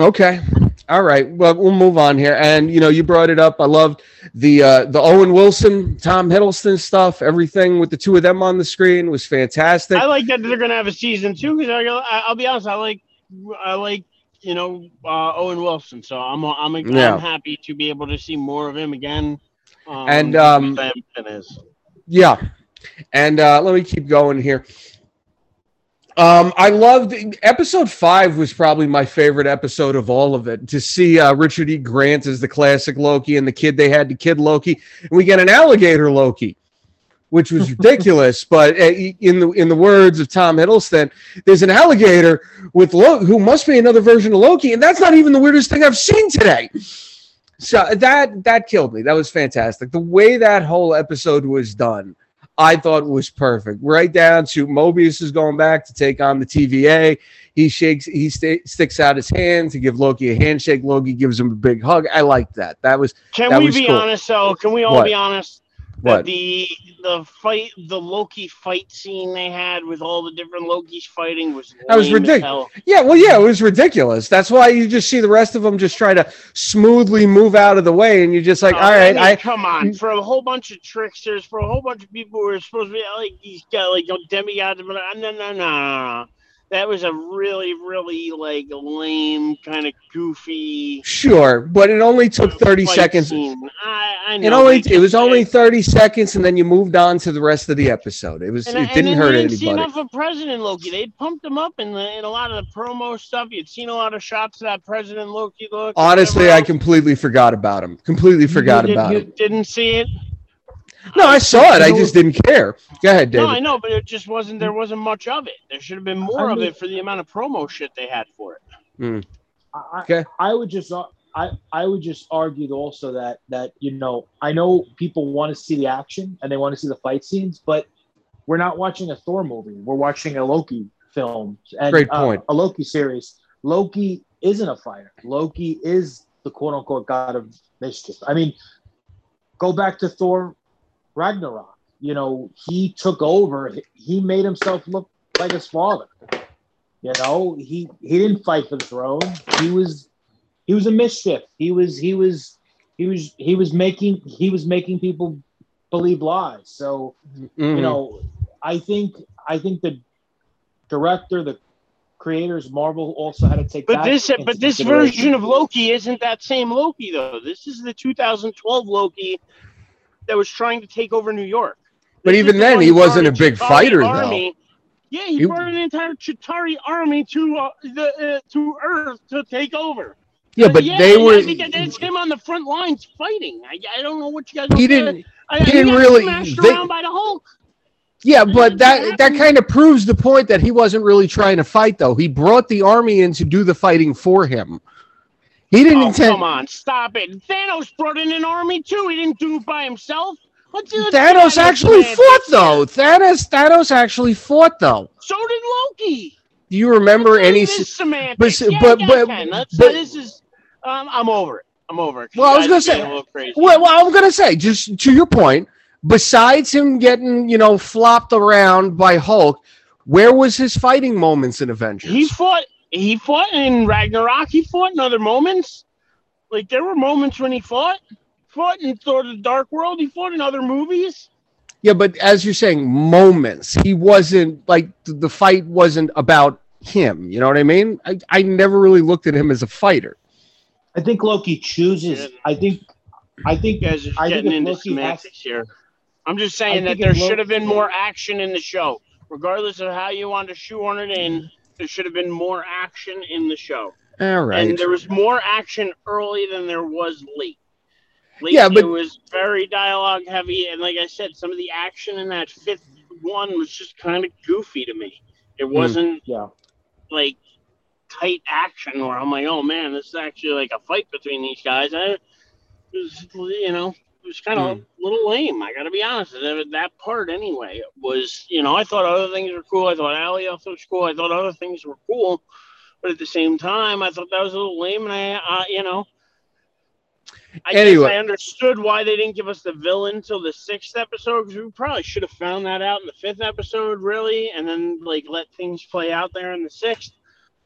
S1: Okay. All right. Well, we'll move on here. And you know, you brought it up. I loved the uh, the Owen Wilson, Tom Hiddleston stuff. Everything with the two of them on the screen was fantastic.
S3: I like that they're gonna have a season two because I, I'll be honest, I like I like you know uh, Owen Wilson, so I'm I'm, I'm
S1: Yeah.
S3: happy to be able to see more of him again. Um,
S1: And, um. Yeah. And uh, let me keep going here. Um, I loved episode five was probably my favorite episode of all of it. To see uh, Richard E. Grant as the classic Loki and the kid they had, the kid Loki, and we get an alligator Loki, which was ridiculous. but uh, in the in the words of Tom Hiddleston, there's an alligator with Lo- who must be another version of Loki, and that's not even the weirdest thing I've seen today. So that that killed me. That was fantastic. The way that whole episode was done, I thought was perfect. Right down to Mobius is going back to take on the TVA. He shakes, he sta sticks out his hand to give Loki a handshake. Loki gives him a big hug. I liked that. That was
S3: Can
S1: that
S3: we
S1: was
S3: be
S1: cool.
S3: honest though? Can we all
S1: What?
S3: be honest?
S1: What?
S3: The the fight, the Loki fight scene they had with all the different Lokis fighting was
S1: That was
S3: lame as
S1: ridic-
S3: hell.
S1: Yeah, well, yeah, it was ridiculous. That's why you just see the rest of them just try to smoothly move out of the way, and you're just like,
S3: Oh,
S1: all right,
S3: mean,
S1: I,
S3: come on for a whole bunch of tricksters, for a whole bunch of people who are supposed to be like these guys, like you know, demigods. but, no, no, no, no. That was a really, really like lame, kind of goofy.
S1: sure, but it only took 30 seconds.
S3: I, I know.
S1: It only it was only 30 seconds, and then you moved on to the rest of the episode. It was
S3: And,
S1: it didn't hurt
S3: you
S1: anybody.
S3: enough of President Loki. They'd pumped him up in, the, in a lot of the promo stuff. You'd seen a lot of shots of that President Loki look.
S1: Honestly, I completely forgot about him. Completely forgot
S3: You did-
S1: about
S3: you
S1: him.
S3: Didn't see it.
S1: No, I saw it. I just didn't care. Go ahead, Dave.
S3: No, I know, but it just wasn't. There wasn't much of it. There should have been more
S2: I
S3: of it for the amount of promo shit they had for it.
S2: I,
S1: Okay.
S2: I would just uh, I I would just argue also that that you know I know people want to see the action and they want to see the fight scenes, but we're not watching a Thor movie. We're watching a Loki film and
S1: Great
S2: uh, a Loki series. Loki isn't a fighter. Loki is the quote unquote god of mischief. I mean, go back to Thor Ragnarok. You know, he took over. He made himself look like his father. You know, he he didn't fight for the throne. He was he was a mischief. He was he was he was he was making he was making people believe lies. So you
S1: Mhm.
S2: know, I think I think the director, the creators, Marvel also had to take.
S3: But
S2: that
S3: this, but this version of Loki isn't that same Loki though. This is the 2012 Loki that was trying to take over New York.
S1: But
S3: This
S1: even
S3: the
S1: then, he wasn't a big fighter, though.
S3: army. Yeah, he,
S1: He-
S3: brought an entire Chitauri army to uh, the uh, to Earth to take over.
S1: yeah, but
S3: yeah,
S1: they were.
S3: I think that it's him on the front lines fighting. I, I don't know what you guys.
S1: He didn't.
S3: I,
S1: he didn't really-
S3: smashed
S1: they-
S3: around by the Hulk.
S1: Yeah, but that that kind of proves the point that he wasn't really trying to fight, though. He brought the army in to do the fighting for him. He didn't
S3: Oh,
S1: intend.
S3: come on, stop it! Thanos brought in an army too. He didn't do it by himself. Let's, let's
S1: Thanos
S3: get out of
S1: actually fought, though. Thanos Thanos actually fought, though.
S3: So did Loki.
S1: Do you remember any?
S3: semantics.
S1: but-
S3: yeah,
S1: but-
S3: yeah,
S1: but-
S3: I
S1: but-
S3: this is. Um, I'm over it. I'm over it.
S1: Well, I was gonna say-
S3: getting a little crazy.
S1: Well, well, I'm gonna say, just to your point, besides him getting, you know, flopped around by Hulk, where was his fighting moments in Avengers?
S3: He fought. He fought in Ragnarok. He fought in other moments. Like there were moments when he fought. Fought in Thor: The Dark World. He fought in other movies.
S1: yeah, but as you're saying, moments. He wasn't like the fight wasn't about him. You know what I mean? I, I never really looked at him as a fighter.
S2: I think Loki chooses. I think. I think.
S3: You guys are
S2: I think
S3: getting
S2: if
S3: into
S2: Loki has-
S3: here. I'm just saying that there
S2: if
S3: should have been more action in the show, regardless of how you want to shoehorn it in. There should have been more action in the show.
S1: All right.
S3: And there was more action early than there was late. Late,
S1: Yeah, but-
S3: it was very dialogue heavy, and like I said, some of the action in that fifth one was just kind of goofy to me. It
S1: Hmm.
S3: wasn't
S2: Yeah.
S3: like tight action where I'm like, oh man, this is actually like a fight between these guys. I was, you know, it was kind of
S1: Hmm.
S3: a little lame. I got to be honest. That, that part anyway was, you know, I thought other things were cool. I thought Alioth also was cool. I thought other things were cool, but at the same time, I thought that was a little lame. And I, uh, you know. I
S1: Anyway.
S3: guess I understood why they didn't give us the villain till the sixth episode because we probably should have found that out in the fifth episode, really, and then like let things play out there in the sixth.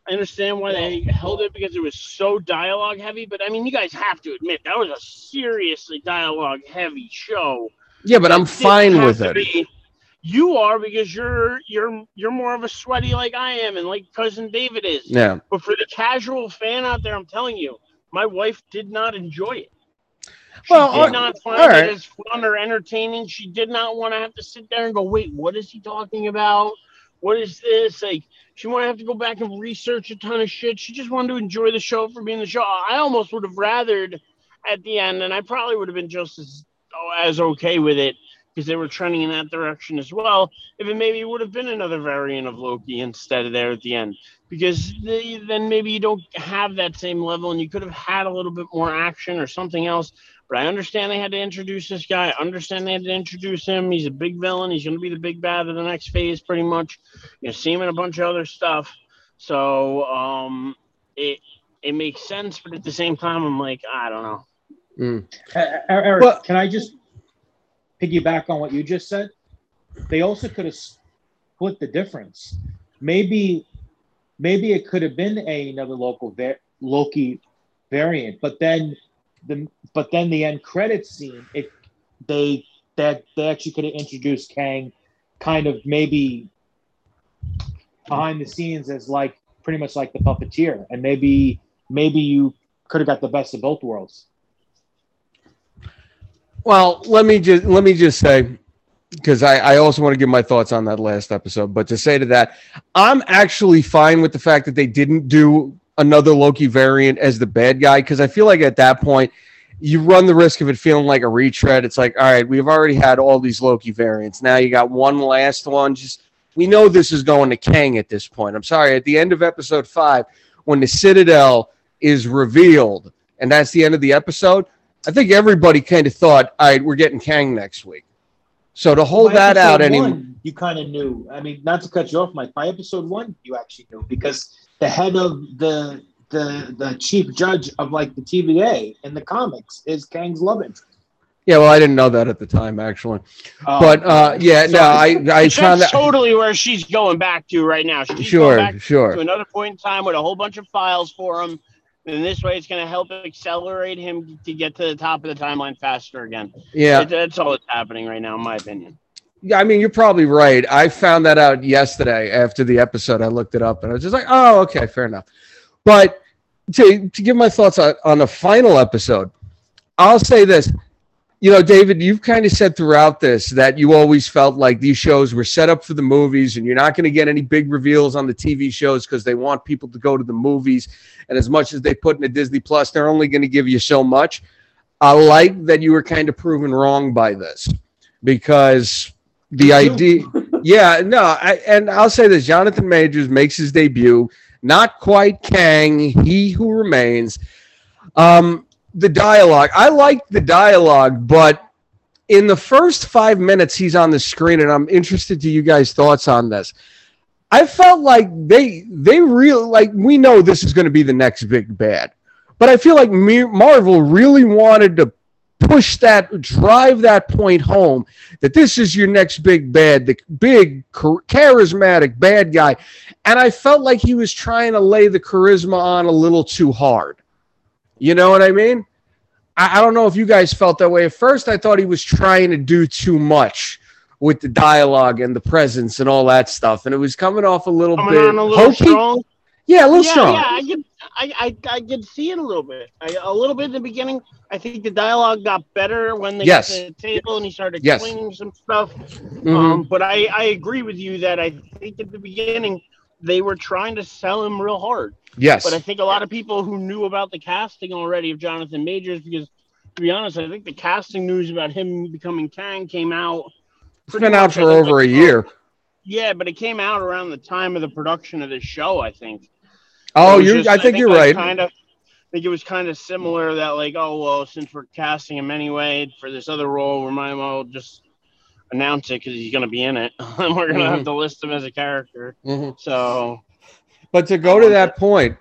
S3: I understand why they held it because it was so dialogue heavy, but I mean, you guys have to admit that was a seriously dialogue heavy show.
S1: yeah, but I'm fine with it.
S3: be- you are because you're you're you're more of a sweaty like I am, and like cousin David is.
S1: Yeah.
S3: But for the casual fan out there, I'm telling you, my wife did not enjoy it. She
S1: Well,
S3: did
S1: all-
S3: not find
S1: all right.
S3: it as fun or entertaining. She did not want to have to sit there and go, wait, what is he talking about? What is this? Like, she to have to go back and research a ton of shit. She just wanted to enjoy the show for being the show. I almost would have rathered at the end, and I probably would have been just as as okay with it because they were trending in that direction as well. If it maybe would have been another variant of Loki instead of there at the end, because they, then maybe you don't have that same level, and you could have had a little bit more action or something else. But I understand they had to introduce this guy. I understand they had to introduce him. He's a big villain. He's going to be the big bad of the next phase, pretty much. You see him in a bunch of other stuff. So um, it it makes sense, but at the same time, I'm like, I don't know.
S1: Mm.
S2: Uh, uh, Eric,
S1: Well-
S2: can I just piggyback on what you just said? They also could have split the difference. Maybe, maybe it could have been a, another local Loki variant, but then the but then the end credits scene, it they that they actually could have introduced Kang, kind of maybe behind the scenes as like pretty much like the puppeteer, and maybe maybe you could have got the best of both worlds.
S1: Well, let me just let me just say because I, I also want to give my thoughts on that last episode. But to say to that, I'm actually fine with the fact that they didn't do another Loki variant as the bad guy because I feel like at that point you run the risk of it feeling like a retread. It's like, all right, we've already had all these Loki variants. Now you got one last one. Just we know this is going to Kang at this point. I'm sorry. At the end of episode five, when the Citadel is revealed, and that's the end of the episode, I think everybody kind of thought, all right, we're getting Kang next week. So to hold
S2: By
S1: that out anymore.
S2: you kind of knew. I mean, not to cut you off, Mike. By episode one, you actually knew because the head of the the the chief judge of like the TVA in the comics is Kang's love interest.
S1: Yeah, well, I didn't know that at the time, actually.
S2: Uh,
S1: But uh, yeah, no, I I found that
S3: totally where she's going back to right now. She's going
S1: sure,
S3: to another point in time with a whole bunch of files for him. And this way, it's going to help accelerate him to get to the top of the timeline faster again.
S1: Yeah,
S3: that's all that's happening right now, in my opinion.
S1: yeah. I mean, you're probably right. I found that out yesterday after the episode. I looked it up, and I was just like, oh, okay, fair enough. But to to give my thoughts on, on the final episode, I'll say this. You know, David, you've kind of said throughout this that you always felt like these shows were set up for the movies and you're not going to get any big reveals on the TV shows because they want people to go to the movies. And as much as they put in a Disney Plus, they're only going to give you so much. I like that you were kind of proven wrong by this because the idea, yeah, no, I, and I'll say this Jonathan Majors makes his debut, not quite Kang, he who remains. Um, the dialogue, I like the dialogue, but in the first five minutes he's on the screen, and I'm interested to you guys' thoughts on this. I felt like they they really like we know this is going to be the next big bad, but I feel like Marvel really wanted to push that, drive that point home that this is your next big bad, the big charismatic bad guy, and I felt like he was trying to lay the charisma on a little too hard. You know what I mean? I, I don't know if you guys felt that way. At first, I thought he was trying to do too much with the dialogue and the presence and all that stuff, and it was coming off a little
S3: Coming
S1: bit
S3: on a little strong.
S1: Yeah, a little
S3: yeah,
S1: strong.
S3: yeah, I could, I, I, I could see it a little bit. I, a little bit in the beginning. I think the dialogue got better when they
S1: Yes.
S3: got to the table and he started
S1: Yes.
S3: explaining some stuff.
S1: Mhm.
S3: Um, but I, I agree with you that I think at the beginning they were trying to sell him real hard.
S1: Yes.
S3: But I think a lot of people who knew about the casting already of Jonathan Majors, because to be honest, I think the casting news about him becoming Kang came out.
S1: It's been out for over a year.
S3: Yeah, but it came out around the time of the production of this show, I think.
S1: Oh, you I, I think, you're right.
S3: Kind of I think it was kind of similar that like, oh well, since we're casting him anyway for this other role, we might as well just announce it because he's going to be in it, and we're going to mm-hmm. have to list him as a character. Mm-hmm. So,
S1: but to go to that point,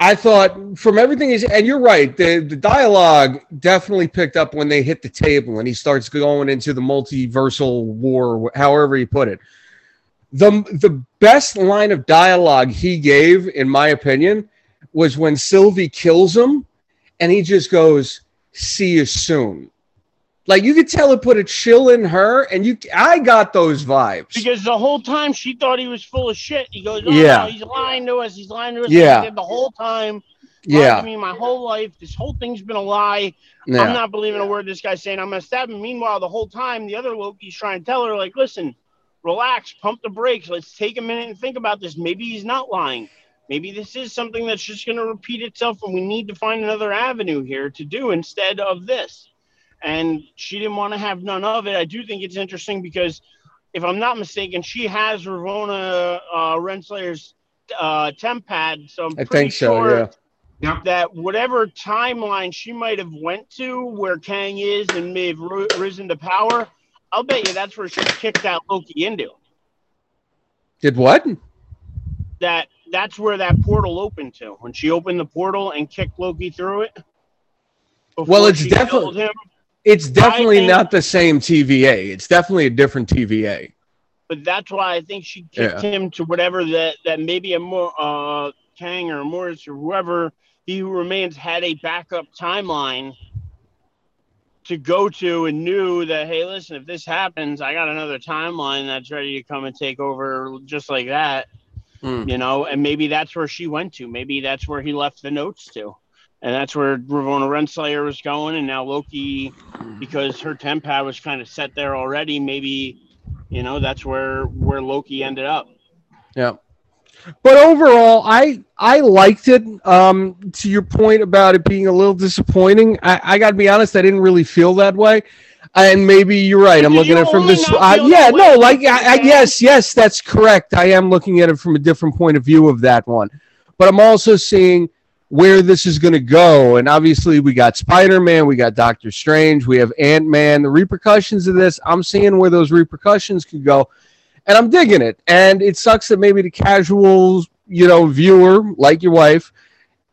S1: I thought from everything he's and you're right. The the dialogue definitely picked up when they hit the table and he starts going into the multiversal war, however you put it. The the best line of dialogue he gave, in my opinion, was when Sylvie kills him, and he just goes, "See you soon." Like you could tell it put a chill in her, and you I got those vibes
S3: because the whole time she thought he was full of shit. He goes, oh,
S1: "Yeah,
S3: no, he's lying to us. He's lying to us."
S1: Yeah,
S3: the whole time.
S1: Yeah, I
S3: mean, my whole life, this whole thing's been a lie. Yeah. I'm not believing a word this guy's saying. I'm gonna stab him. Meanwhile, the whole time, the other Loki's trying to tell her, like, "Listen, relax, pump the brakes. Let's take a minute and think about this. Maybe he's not lying." Maybe this is something that's just going to repeat itself, and we need to find another avenue here to do instead of this and she didn't want to have none of it. I do think it's interesting because, if I'm not mistaken, she has Ravonna uh, Renslayer's uh, TemPad. So I'm
S1: I think so.
S3: Sure yeah. That whatever timeline she might have went to where Kang is and may have risen to power, I'll bet you that's where she kicked that Loki into.
S1: Did what?
S3: That that's where that portal opened to when she opened the portal and kicked Loki through it.
S1: Well, it's definitely it's definitely think, not the same TVA. It's definitely a different TVA.
S3: But that's why I think she kicked yeah. him to whatever that that maybe a more uh Kang or Morris or whoever he who remains had a backup timeline to go to and knew that hey listen if this happens I got another timeline that's ready to come and take over just like that. Mm. You know, and maybe that's where she went to. Maybe that's where he left the notes to and that's where Ravonna Renslayer was going, and now Loki, because her TemPad was kind of set there already. Maybe, you know, that's where where Loki ended up.
S1: Yeah, but overall, I I liked it. Um, to your point about it being a little disappointing, I, I got to be honest, I didn't really feel that way. And maybe you're right. I'm looking at it from this. Uh, yeah, no, like I, I, yes, yes, that's correct. I am looking at it from a different point of view of that one, but I'm also seeing where this is going to go. And obviously, we got Spider Man, we got Doctor Strange, we have Ant Man. The repercussions of this, I'm seeing where those repercussions could go, and I'm digging it. And it sucks that maybe the casual, you know, viewer like your wife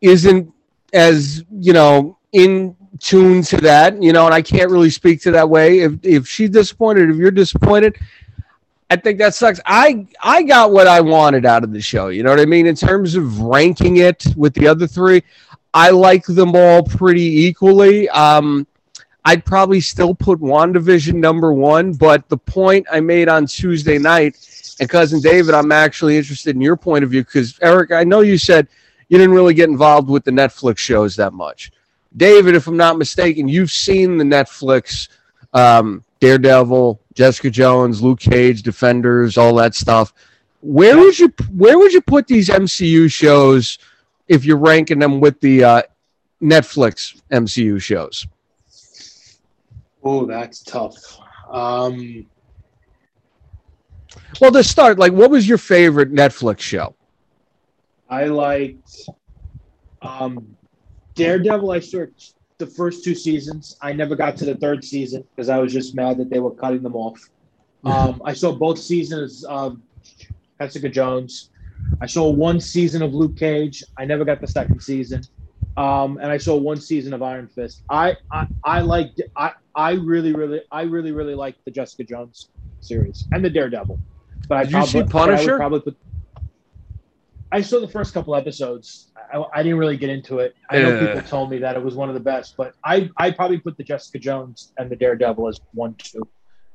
S1: isn't as you know in tune to that, you know. And I can't really speak to that way. If if she's disappointed, if you're disappointed. I think that sucks. I I got what I wanted out of the show. You know what I mean? In terms of ranking it with the other three, I like them all pretty equally. Um, I'd probably still put WandaVision number one, but the point I made on Tuesday night, and cousin David, I'm actually interested in your point of view because Eric, I know you said you didn't really get involved with the Netflix shows that much. David, if I'm not mistaken, you've seen the Netflix um, Daredevil, Jessica Jones, Luke Cage, Defenders, all that stuff. Where would you where would you put these MCU shows if you're ranking them with the uh, Netflix MCU shows?
S2: Oh, that's tough. Um,
S1: well, to start, like, what was your favorite Netflix show?
S2: I liked um, Daredevil. I started the first two seasons. I never got to the third season because I was just mad that they were cutting them off. Um, I saw both seasons of Jessica Jones. I saw one season of Luke Cage. I never got the second season. Um, and I saw one season of Iron Fist. I I, I liked I I really really I really really liked the Jessica Jones series and the Daredevil.
S1: But Did I you see Punisher?
S2: I probably put. I saw the first couple episodes. I, I, didn't really get into it. I know people told me that it was one of the best, but I I probably put the Jessica Jones and the Daredevil as one two,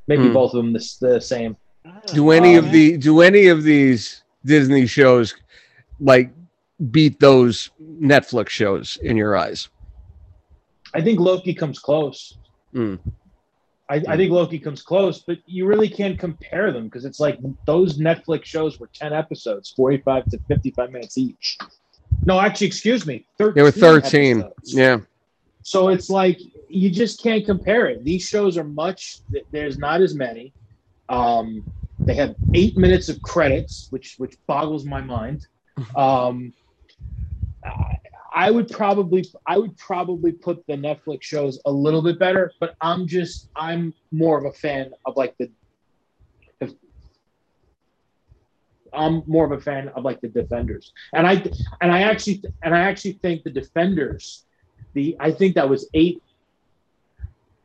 S2: maybe mm. both of them the, the same.
S1: Do any um, of the do any of these Disney shows like beat those Netflix shows in your eyes?
S2: I think Loki comes close.
S1: Mm.
S2: I, I, think Loki comes close, but you really can't compare them because it's like those Netflix shows were 10 episodes, 45 to 55 minutes each. No, actually, excuse me.
S1: 13 they were 13. Episodes. Yeah.
S2: So it's like you just can't compare it. These shows are much, there's not as many. Um, they have eight minutes of credits, which which boggles my mind. Um, I would probably I would probably put the Netflix shows a little bit better, but I'm just I'm more of a fan of like the I'm more of a fan of like the defenders. And I and I actually and I actually think the defenders the I think that was 8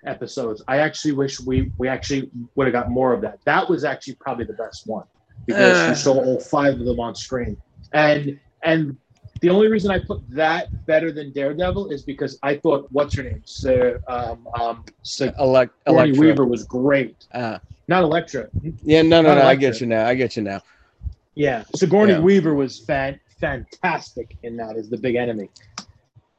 S2: episodes. I actually wish we we actually would have got more of that. That was actually probably the best one because uh. you saw all five of them on screen. And and the only reason I put that better than Daredevil is because I thought what's her name, Sir um um so
S1: Elect-
S2: Elektra. Weaver was great. Uh, Not Elektra.
S1: Yeah, no, no, no. I get you now. I get you now.
S2: Yeah, Sigourney yeah. Weaver was fan- fantastic in that as the big enemy.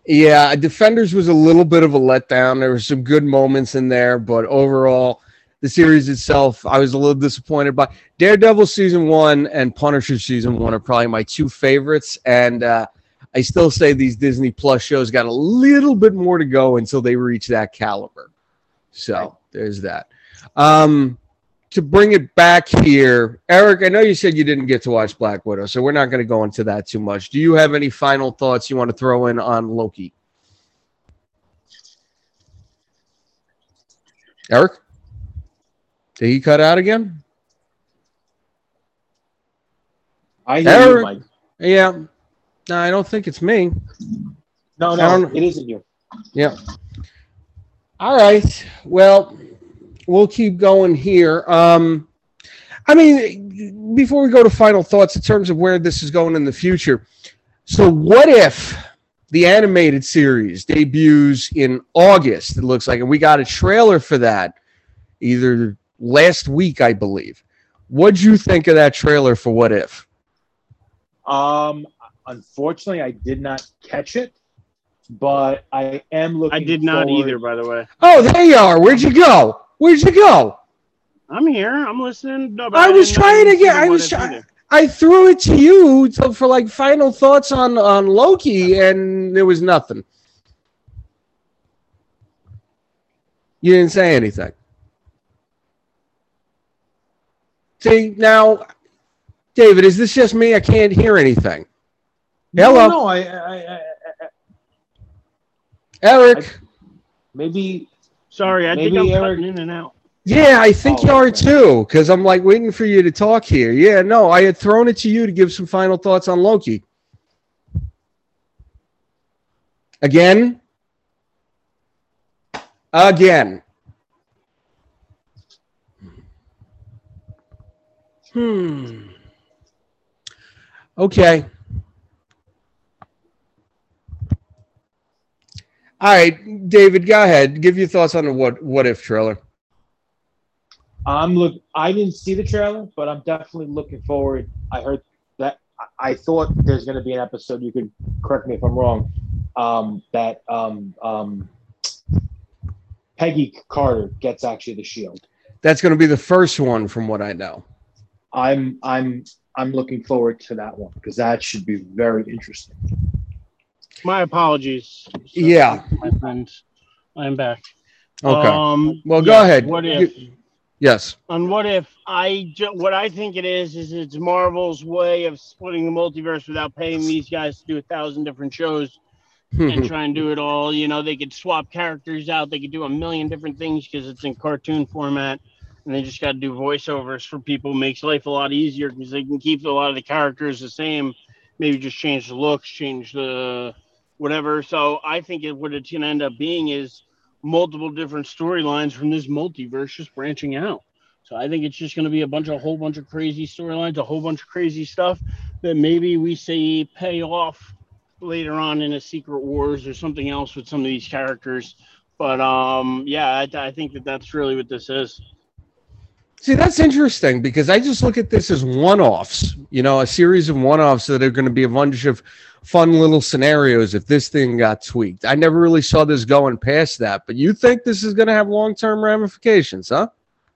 S1: Yeah, Defenders was a little bit of a letdown. There were some good moments in there, but overall, the series itself, I was a little disappointed by. Daredevil season one and Punisher season one are probably my two favorites, and uh, I still say these Disney Plus shows got a little bit more to go until they reach that caliber. So there's that. Um, to bring it back here, Eric, I know you said you didn't get to watch Black Widow, so we're not going to go into that too much. Do you have any final thoughts you want to throw in on Loki? Eric? Did he cut out again?
S2: I hear Eric? you, Mike.
S1: Yeah. No, I don't think it's me.
S2: No, no, it isn't you.
S1: Yeah. All right. Well, we'll keep going here. Um, I mean, before we go to final thoughts in terms of where this is going in the future. So, what if the animated series debuts in August? It looks like, and we got a trailer for that either last week, I believe. What'd you think of that trailer for What If?
S2: Um, unfortunately, I did not catch it, but I am looking.
S3: I did not
S2: forward...
S3: either, by the way.
S1: Oh, there you are. Where'd you go? Where'd you go?
S3: I'm here. I'm listening.
S1: No, I, I was trying to get. I was trying. I threw it to you to, for like final thoughts on on Loki, and there was nothing. You didn't say anything. See now, David, is this just me? I can't hear anything. Hello.
S2: No, no I, I, I, I
S1: Eric.
S2: maybe
S3: Sorry, I Maybe think I'm Eric... cutting in and out.
S1: Yeah, I think oh, you are okay. too, because I'm like waiting for you to talk here. Yeah, no, I had thrown it to you to give some final thoughts on Loki. Again? Again. Hmm. Okay. All right, David, go ahead. Give your thoughts on the what what if trailer.
S2: I'm look. I didn't see the trailer, but I'm definitely looking forward. I heard that. I thought there's going to be an episode. You could correct me if I'm wrong. Um, that um, um, Peggy Carter gets actually the shield.
S1: That's going to be the first one, from what I know.
S2: I'm I'm I'm looking forward to that one because that should be very interesting.
S3: My apologies.
S1: So, yeah,
S3: my friends, I'm back.
S1: Okay. Um, well, go ahead. What if? yes.
S3: On what if I what I think it is is it's Marvel's way of splitting the multiverse without paying these guys to do a thousand different shows and try and do it all. You know, they could swap characters out. They could do a million different things because it's in cartoon format. And they just got to do voiceovers for people. Makes life a lot easier because they can keep a lot of the characters the same. Maybe just change the looks, change the whatever. So I think it, what it's going to end up being is multiple different storylines from this multiverse just branching out. So I think it's just going to be a bunch of a whole bunch of crazy storylines, a whole bunch of crazy stuff that maybe we see pay off later on in a Secret Wars or something else with some of these characters. But um, yeah, I, I think that that's really what this is.
S1: See, that's interesting because I just look at this as one offs, you know, a series of one offs that are going to be a bunch of fun little scenarios if this thing got tweaked. I never really saw this going past that, but you think this is going to have long term ramifications, huh?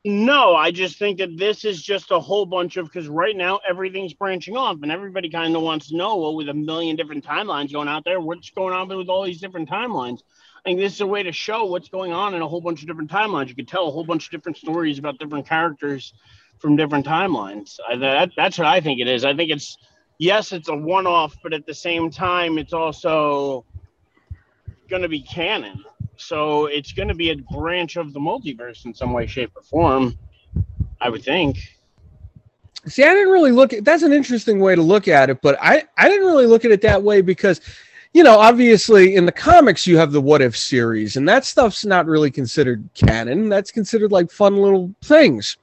S3: No, I just think that this is just a whole bunch of because right now everything's branching off and everybody kind of wants to know well, with a million different timelines going out there, what's going on with all these different timelines. I think this is a way to show what's going on in a whole bunch of different timelines. You could tell a whole bunch of different stories about different characters from different timelines. I, that, that's what I think it is. I think it's yes, it's a one-off, but at the same time, it's also going to be canon. So it's going to be a branch of the multiverse in some way, shape, or form. I would think.
S1: See, I didn't really look at that's an interesting way to look at it, but I, I didn't really look at it that way because, you know, obviously in the comics you have the what if series, and that stuff's not really considered canon. That's considered like fun little things.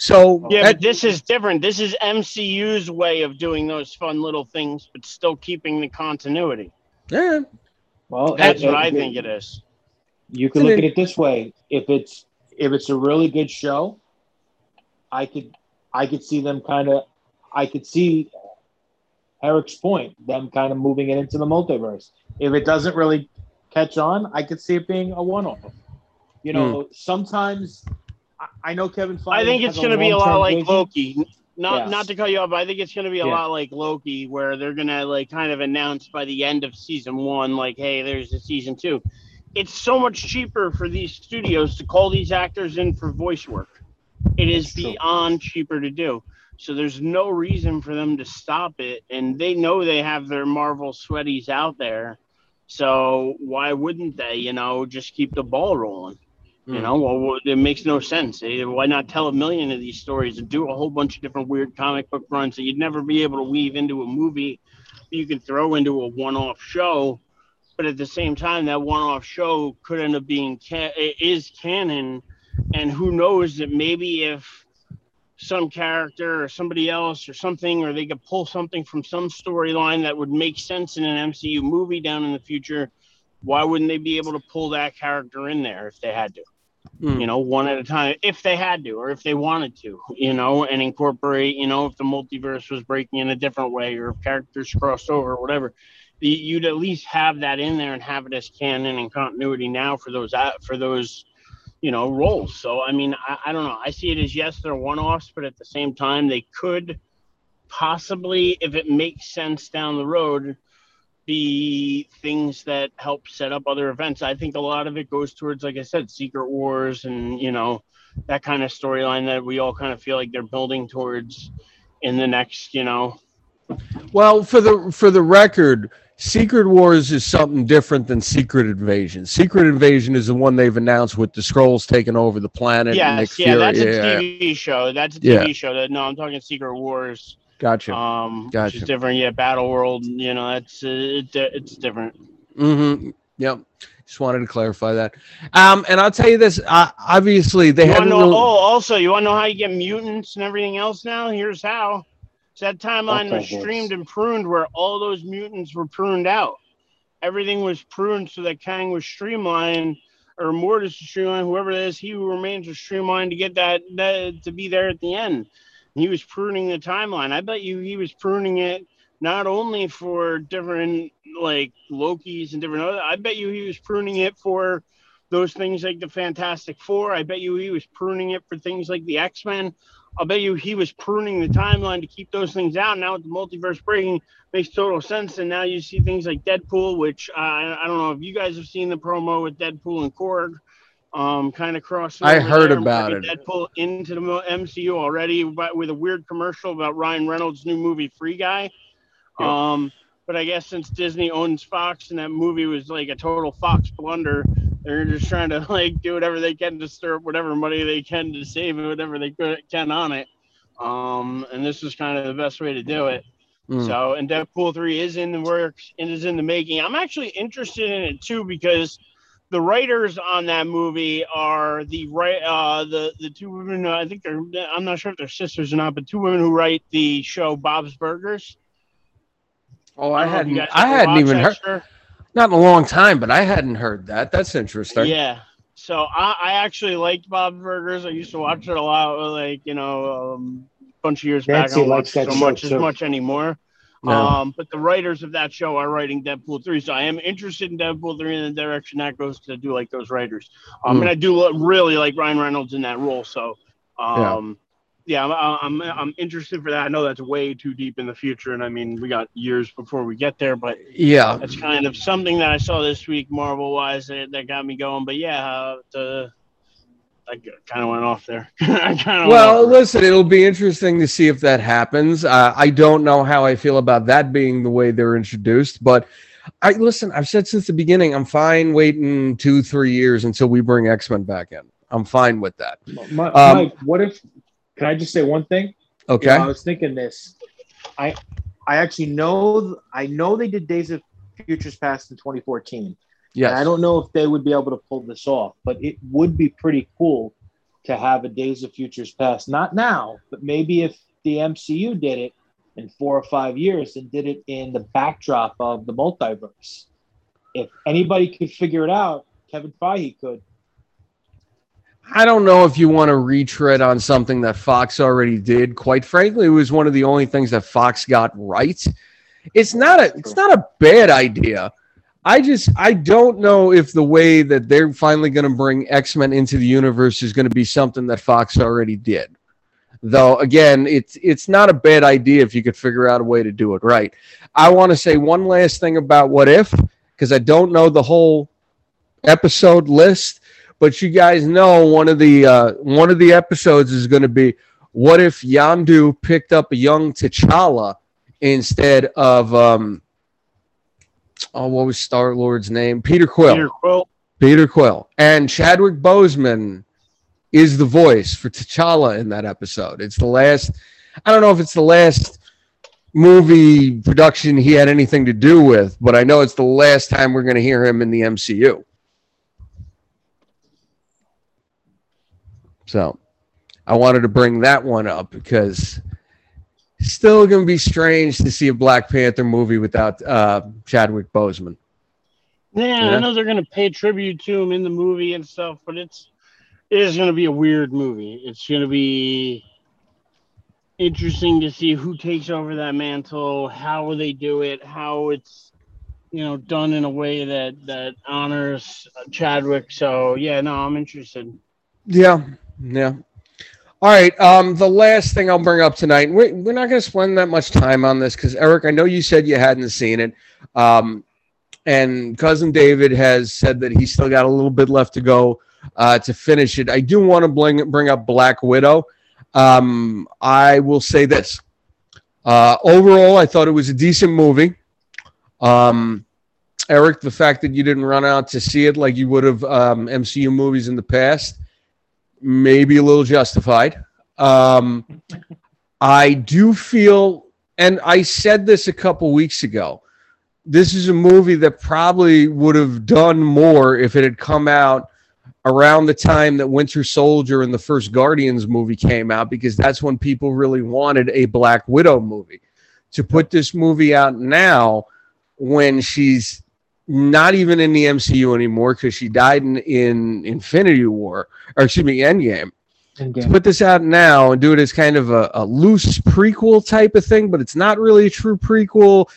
S1: So
S3: yeah, that, but this is different. This is MCU's way of doing those fun little things, but still keeping the continuity.
S1: Yeah.
S2: Well,
S3: that's it, what it, I think it is.
S2: You can look at it this way: if it's if it's a really good show, I could I could see them kind of I could see Eric's point, them kind of moving it into the multiverse. If it doesn't really catch on, I could see it being a one-off. You know, mm. sometimes I, know Kevin
S3: Feige. I think it's going to be a lot like vision. Loki. Not not to cut you off, but I think it's going to be a yeah. lot like Loki, where they're going to like kind of announce by the end of season one, like, hey, there's a season two it's so much cheaper for these studios to call these actors in for voice work. It is beyond cheaper to do. So there's no reason for them to stop it. And they know they have their Marvel sweaties out there. So why wouldn't they, you know, just keep the ball rolling? Mm. You hmm. know, well, it makes no sense. Eh, why not tell a million of these stories and do a whole bunch of different weird comic book runs that you'd never be able to weave into a movie you can throw into a one off show but at the same time, that one-off show could end up being ca- is canon, and who knows that maybe if some character or somebody else or something, or they could pull something from some storyline that would make sense in an MCU movie down in the future, why wouldn't they be able to pull that character in there if they had to? Mm. You know, one at a time, if they had to, or if they wanted to, you know, and incorporate, you know, if the multiverse was breaking in a different way, or if characters crossed over, or whatever you'd at least have that in there and have it as canon and continuity now for those uh, for those you know roles. So I mean, I, I don't know. I see it as yes, they're one-offs, but at the same time, they could possibly, if it makes sense down the road, be things that help set up other events. I think a lot of it goes towards, like I said, Secret Wars and you know that kind of storyline that we all kind of feel like they're building towards in the next, you know.
S1: Well, for the for the record, Secret Wars is something different than Secret Invasion. Secret Invasion is the one they've announced with the Skrulls taking over the planet.
S3: Yes, yeah, that's a TV show. That's a TV yeah. show. no, I'm talking Secret Wars.
S1: Gotcha.
S3: Um, gotcha. Which is different. Yeah, Battle World. You know, that's uh, it, it's different.
S1: Mm-hmm. Yep. Just wanted to clarify that. Um, and I'll tell you this. Uh, obviously, they have.
S3: Really... Oh, also, you want to know how you get mutants and everything else now? Here's how. So that timeline was streamed and pruned where all those mutants were pruned out. Everything was pruned so that Kang was streamlined, or Mortis was streamlined, whoever it is, he who remains was streamlined to get that, that to be there at the end. He was pruning the timeline. I bet you he was pruning it not only for different like Loki's and different other. I bet you he was pruning it for those things like the Fantastic Four. I bet you he was pruning it for things like the X Men. I'll bet you he was pruning the timeline to keep those things out. Now with the multiverse breaking, makes total sense. And now you see things like Deadpool, which uh, I don't know if you guys have seen the promo with Deadpool and Korg, um, kind of crossing.
S1: I heard about it.
S3: Deadpool into the MCU already, but with a weird commercial about Ryan Reynolds' new movie Free Guy. Um, but I guess since Disney owns Fox and that movie was like a total Fox blunder, they're just trying to like do whatever they can to stir up whatever money they can to save whatever they can on it. Um, and this is kind of the best way to do it. Mm. So, and Deadpool three is in the works and is in the making. I'm actually interested in it too because the writers on that movie are the right uh the the two women uh, I think they're I'm not sure if they're sisters or not, but two women who write the show Bob's Burgers.
S1: Oh, I, I hadn't I hadn't even heard. Not in a long time, but I hadn't heard that. That's interesting.
S3: Yeah. So I, I actually liked Bob's Burgers. I used to watch it a lot, like you know, um, a bunch of years Nancy back. I don't watch so much too. as much anymore. No. Um, but the writers of that show are writing Deadpool three, so I am interested in Deadpool three in the direction that goes to do like those writers. Um, mm. and I do really like Ryan Reynolds in that role, so Um, yeah, yeah I'm, I'm, I'm interested for that. I know that's way too deep in the future, and I mean we got years before we get there, but
S1: yeah,
S3: that's kind of something that I saw this week, Marvel wise, that, that got me going. But yeah, uh, the I kind of went off there.
S1: well, listen, it'll be interesting to see if that happens. Uh, I don't know how I feel about that being the way they're introduced, but I listen. I've said since the beginning, I'm fine waiting two, three years until we bring X Men back in. I'm fine with that.
S2: Mike, um, what if? Can I just say one thing?
S1: Okay.
S2: You know, I was thinking this. I I actually know I know they did Days of Futures Past in 2014. Yeah, I don't know if they would be able to pull this off, but it would be pretty cool to have a Days of Futures Past. Not now, but maybe if the MCU did it in four or five years and did it in the backdrop of the multiverse. If anybody could figure it out, Kevin Feige could.
S1: I don't know if you want to retread on something that Fox already did. Quite frankly, it was one of the only things that Fox got right. It's not a it's not a bad idea. I just I don't know if the way that they're finally going to bring X Men into the universe is going to be something that Fox already did. Though again, it's it's not a bad idea if you could figure out a way to do it right. I want to say one last thing about what if because I don't know the whole episode list, but you guys know one of the uh, one of the episodes is going to be what if Yondu picked up a young T'Challa instead of um, oh, what was Star Lord's name? Peter Quill. Peter Quill. Peter Quill. And Chadwick Boseman is the voice for T'Challa in that episode. It's the last, I don't know if it's the last movie production he had anything to do with, but I know it's the last time we're going to hear him in the MCU. So I wanted to bring that one up because still going to be strange to see a Black Panther movie without uh, Chadwick Boseman.
S3: Yeah, yeah, I know they're going to pay tribute to him in the movie and stuff, but it's it is going to be a weird movie. It's going to be interesting to see who takes over that mantle, how they do it, how it's you know done in a way that that honors Chadwick. So yeah, no, I'm interested.
S1: Yeah, yeah. All right. Um, the last thing I'll bring up tonight, we're, we're not going to spend that much time on this because, Eric, I know you said you hadn't seen it. Um, and cousin David has said that he's still got a little bit left to go uh, to finish it. I do want to bring, bring up Black Widow. Um, I will say this. Uh, overall, I thought it was a decent movie. Um, Eric, the fact that you didn't run out to see it like you would have um, MCU movies in the past maybe a little justified. Um, I do feel, and I said this a couple weeks ago. This is a movie that probably would have done more if it had come out around the time that Winter Soldier and the first Guardians movie came out, because that's when people really wanted a Black Widow movie. To put this movie out now, when she's not even in the MCU anymore because she died in, in Infinity War, or excuse me, Endgame. Endgame. To put this out now and do it as kind of a, a loose prequel type of thing, but it's not really a true prequel.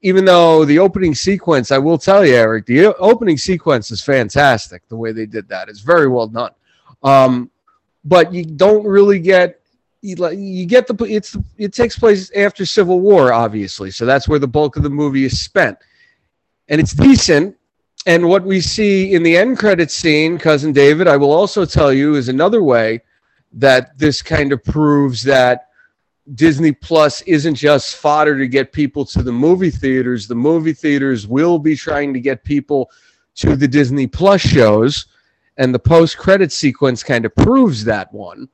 S1: Even though the opening sequence, I will tell you, Eric, the opening sequence is fantastic. The way they did that is very well done. Um, but you don't really get you, you get the it's it takes place after Civil War, obviously, so that's where the bulk of the movie is spent and it's decent. And what we see in the end credit scene, cousin David, I will also tell you, is another way that this kind of proves that Disney Plus isn't just fodder to get people to the movie theaters. The movie theaters will be trying to get people to the Disney Plus shows, and the post credit sequence kind of proves that one.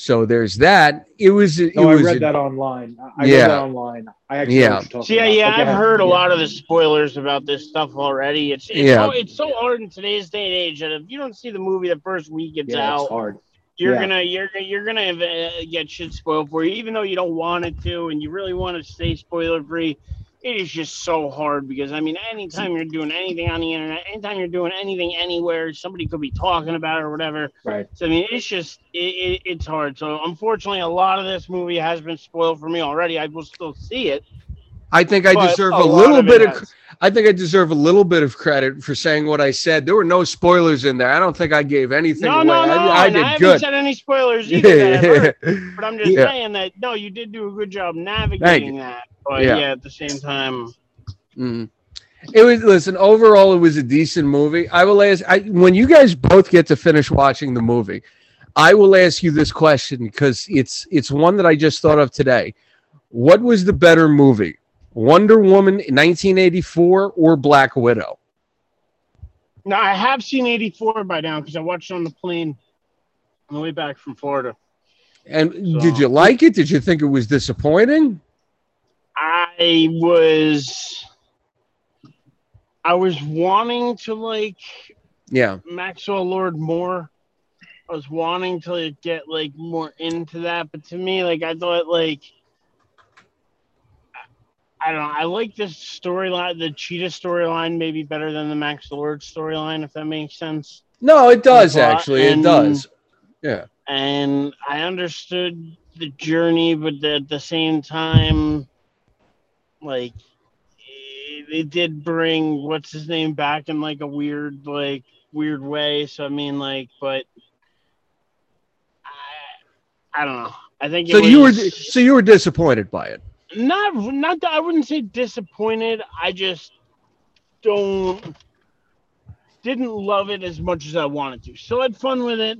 S1: So there's that. It was. It
S2: no,
S1: was
S2: I read a, that online. I yeah. read that online. I actually
S3: yeah. yeah, yeah. I've heard a lot of the spoilers about this stuff already. It's it's, yeah. so, it's so hard in today's day and age that if you don't see the movie the first week it's yeah, out, it's hard. You're yeah. gonna you're you're gonna uh, get shit spoiled for you, even though you don't want it to, and you really want to stay spoiler free it is just so hard because I mean, anytime you're doing anything on the internet, anytime you're doing anything anywhere, somebody could be talking about it or whatever.
S2: Right.
S3: So I mean, it's just it, it, it's hard. So unfortunately, a lot of this movie has been spoiled for me already. I will still see it.
S1: I think I deserve a, a little bit of. I think I deserve a little bit of credit for saying what I said. There were no spoilers in there. I don't think I gave anything
S3: no,
S1: away.
S3: No, no,
S1: I, I
S3: did I haven't said any spoilers either. but I'm just yeah. saying that no, you did do a good job navigating that. But yeah. yeah. at the same time.
S1: Mm-hmm. It was listen. Overall, it was a decent movie. I will ask I, when you guys both get to finish watching the movie. I will ask you this question because it's it's one that I just thought of today. What was the better movie, Wonder Woman 1984 or Black Widow?
S3: Now I have seen 84 by now because I watched it on the plane on the way back from Florida.
S1: And so, did you like it? Did you think it was disappointing?
S3: I was I was wanting to like
S1: yeah
S3: Maxwell Lord more. I was wanting to like, get like more into that, but to me, like I thought like I don't know. I like this storyline, the Cheetah storyline, maybe better than the Max Lord storyline, if that makes sense.
S1: No, it does actually. And, it does. Yeah.
S3: And I understood the journey, but at the same time, like it did bring what's his name back in like a weird, like weird way. So I mean, like, but I, I don't know. I think
S1: so. Was, you were so you were disappointed by it.
S3: Not, not that I wouldn't say disappointed. I just don't didn't love it as much as I wanted to. Still had fun with it.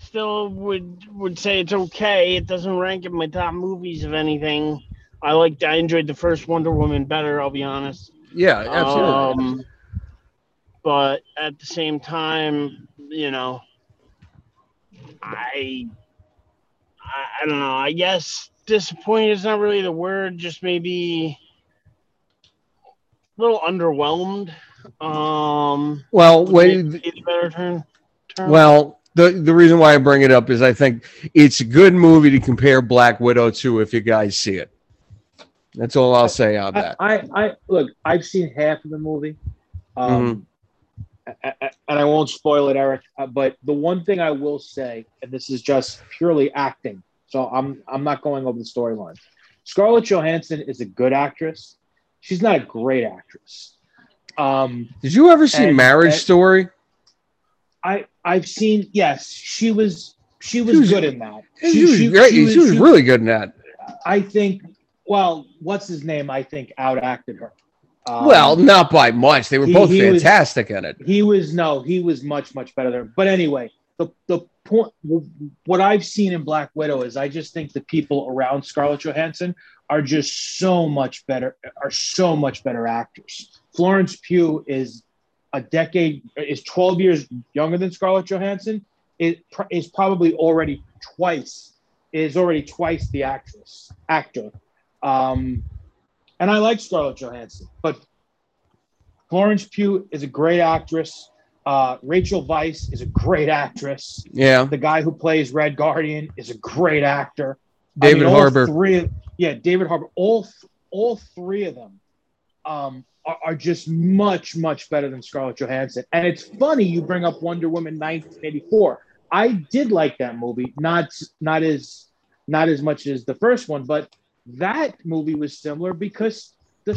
S3: Still would would say it's okay. It doesn't rank in my top movies of anything. I liked I enjoyed the first Wonder Woman better, I'll be honest.
S1: Yeah, absolutely. Um,
S3: but at the same time, you know, I, I I don't know. I guess disappointed is not really the word, just maybe a little underwhelmed. Um,
S1: well, wait, better turn, turn. Well, the the reason why I bring it up is I think it's a good movie to compare Black Widow to if you guys see it. That's all I'll say on that.
S2: I, I, look. I've seen half of the movie, um, mm-hmm. and I won't spoil it, Eric. Uh, but the one thing I will say, and this is just purely acting, so I'm I'm not going over the storyline. Scarlett Johansson is a good actress. She's not a great actress. Um,
S1: Did you ever see and, Marriage and Story?
S2: I I've seen. Yes, she was she was, she was good in that.
S1: She, she was. She was, she was really good in that.
S2: I think. Well, what's his name? I think out acted her.
S1: Um, well, not by much. They were he, both he fantastic
S2: was,
S1: in it.
S2: He was no, he was much much better there. But anyway, the the point what I've seen in Black Widow is I just think the people around Scarlett Johansson are just so much better are so much better actors. Florence Pugh is a decade is 12 years younger than Scarlett Johansson. It is probably already twice is already twice the actress actor. Um, and I like Scarlett Johansson, but Florence Pugh is a great actress. Uh, Rachel Weisz is a great actress.
S1: Yeah.
S2: The guy who plays Red Guardian is a great actor.
S1: David I mean, Harbour.
S2: Three, yeah, David Harbour. All all three of them um, are, are, just much much better than Scarlett Johansson. And it's funny you bring up Wonder Woman 1984. I did like that movie, not not as not as much as the first one, but that movie was similar because the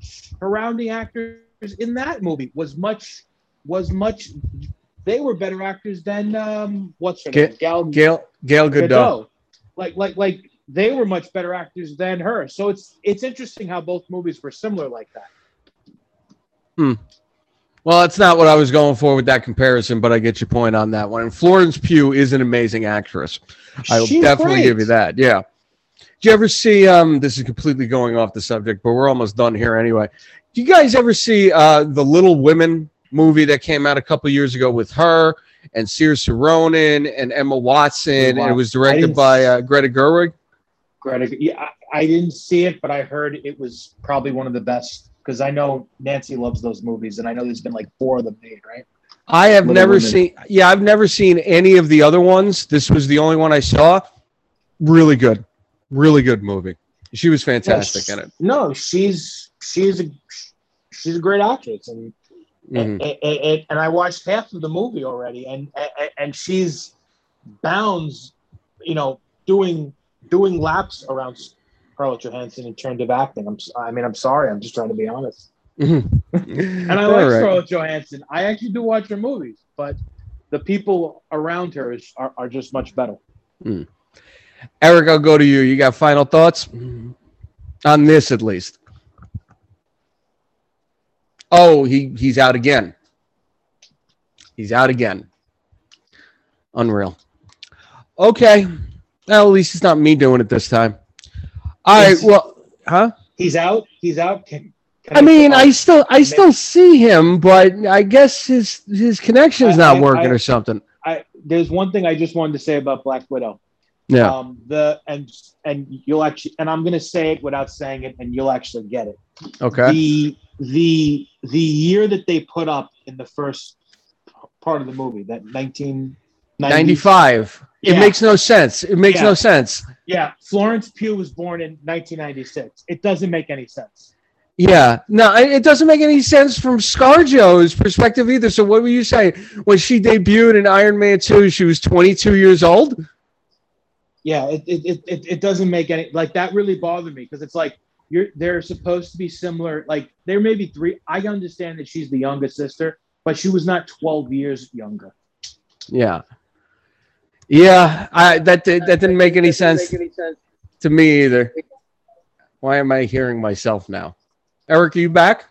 S2: surrounding actors in that movie was much was much. They were better actors than um, what's her name?
S1: Gal Gal Gal Gadot. Gadot.
S2: Like like like they were much better actors than her. So it's it's interesting how both movies were similar like that.
S1: Hmm. Well, that's not what I was going for with that comparison, but I get your point on that one. And Florence Pugh is an amazing actress. I will definitely great. give you that. Yeah. Do you ever see? Um, this is completely going off the subject, but we're almost done here anyway. Do you guys ever see uh, the Little Women movie that came out a couple years ago with her and Saoirse Ronan and Emma Watson, and it was directed by uh, Greta Gerwig.
S2: Greta, yeah, I, I didn't see it, but I heard it was probably one of the best because I know Nancy loves those movies, and I know there's been like four of them made, right?
S1: I have Little never Women. seen. Yeah, I've never seen any of the other ones. This was the only one I saw. Really good, really good movie. She was fantastic in it.
S2: No, she's she's a she's a great actress, and Mm-hmm. And, and, and, I watched half of the movie already, and and she's bounds, you know, doing doing laps around Scarlett Johansson in terms of acting. I'm, I mean, I'm sorry, I'm just trying to be honest. and I like right. Scarlett Johansson. I actually do watch her movies, but the people around her is, are, are just much better. Mm.
S1: Eric, I'll go to you. You got final thoughts on this, at least? Oh, he he's out again. He's out again. Unreal. Okay. Well, at least it's not me doing it this time. All right. Well, huh?
S2: He's out. He's out. Can,
S1: can I mean, I still, I still see him, but I guess his his connection is not I, working I, or something.
S2: I there's one thing I just wanted to say about Black Widow.
S1: Yeah.
S2: Um, the and and you'll actually and I'm gonna say it without saying it, and you'll actually get it.
S1: Okay.
S2: The the the year that they put up in the first part of the movie, that 1995.
S1: It makes no sense. It makes yeah. no sense.
S2: Yeah, Florence Pugh was born in 1996. It doesn't make any sense.
S1: Yeah, no, it doesn't make any sense from ScarJo's perspective either. So, what were you say when she debuted in Iron Man 2? She was 22 years old.
S2: Yeah, it it, it, it doesn't make any like that. Really bothered me because it's like you're they're supposed to be similar. Like there may be three. I understand that she's the youngest sister, but she was not 12 years younger.
S1: Yeah. Yeah, I that that didn't make any sense to me either. Why am I hearing myself now? Eric, are you back?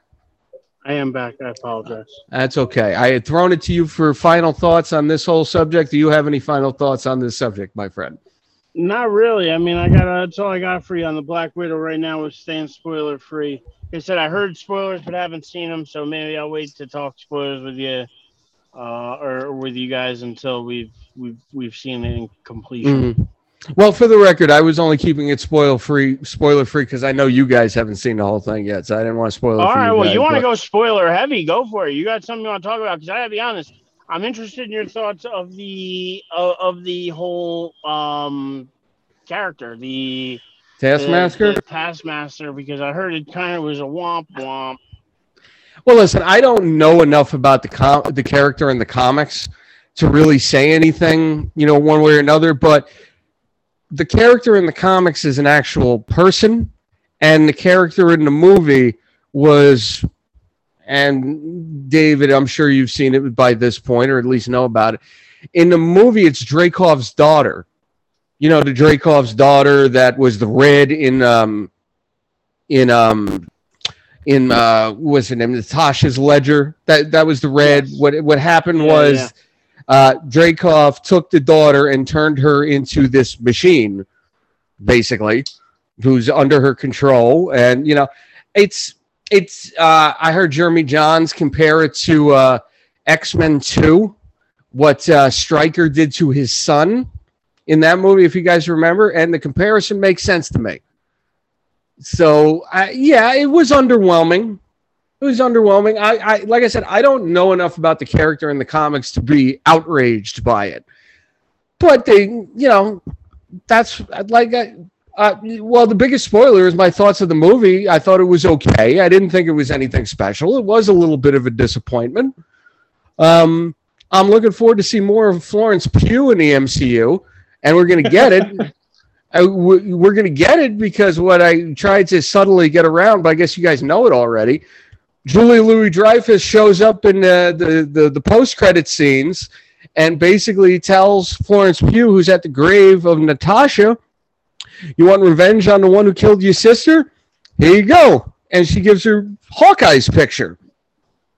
S3: I am back. I apologize.
S1: That's okay. I had thrown it to you for final thoughts on this whole subject. Do you have any final thoughts on this subject, my friend?
S3: Not really. I mean, I got that's all I got for you on the Black Widow right now. Is staying spoiler free. Like I said, I heard spoilers but haven't seen them, so maybe I'll wait to talk spoilers with you, uh, or with you guys until we've we've we've seen it in completion. Mm-hmm.
S1: Well, for the record, I was only keeping it spoiler free, spoiler free because I know you guys haven't seen the whole thing yet, so I didn't want to spoil it.
S3: All right,
S1: you
S3: well,
S1: guys,
S3: you want to go spoiler heavy? Go for it. You got something you want to talk about? Because I gotta be honest, I'm interested in your thoughts of the uh, of the whole um character, the
S1: Taskmaster.
S3: The, the Taskmaster, because I heard it kind of was a womp womp.
S1: Well, listen, I don't know enough about the com- the character in the comics to really say anything, you know, one way or another. But the character in the comics is an actual person, and the character in the movie was, and David, I'm sure you've seen it by this point, or at least know about it. In the movie, it's Dreykov's daughter. You know, the Dreykov's daughter that was the red in um in um in uh what's her name natasha's ledger that that was the red yes. what what happened yeah, was yeah uh, Dreykov took the daughter and turned her into this machine, basically, who's under her control. And you know, it's it's. Uh, I heard Jeremy Jahns compare it to uh, X Men Two, what uh, Stryker did to his son in that movie, if you guys remember, and the comparison makes sense to me. So, uh, yeah, it was underwhelming it was underwhelming. I, I like I said, I don't know enough about the character in the comics to be outraged by it. But they, you know, that's like uh, well, the biggest spoiler is my thoughts of the movie. I thought it was okay. I didn't think it was anything special. It was a little bit of a disappointment. Um, I'm looking forward to see more of Florence Pugh in the MCU, and we're going to get it. we're going to get it because what I tried to subtly get around, but I guess you guys know it already. Julia Louis-Dreyfus shows up in the, the, the, the post credit scenes and basically tells Florence Pugh, who's at the grave of Natasha, You want revenge on the one who killed your sister? Here you go. And she gives her Hawkeye's picture.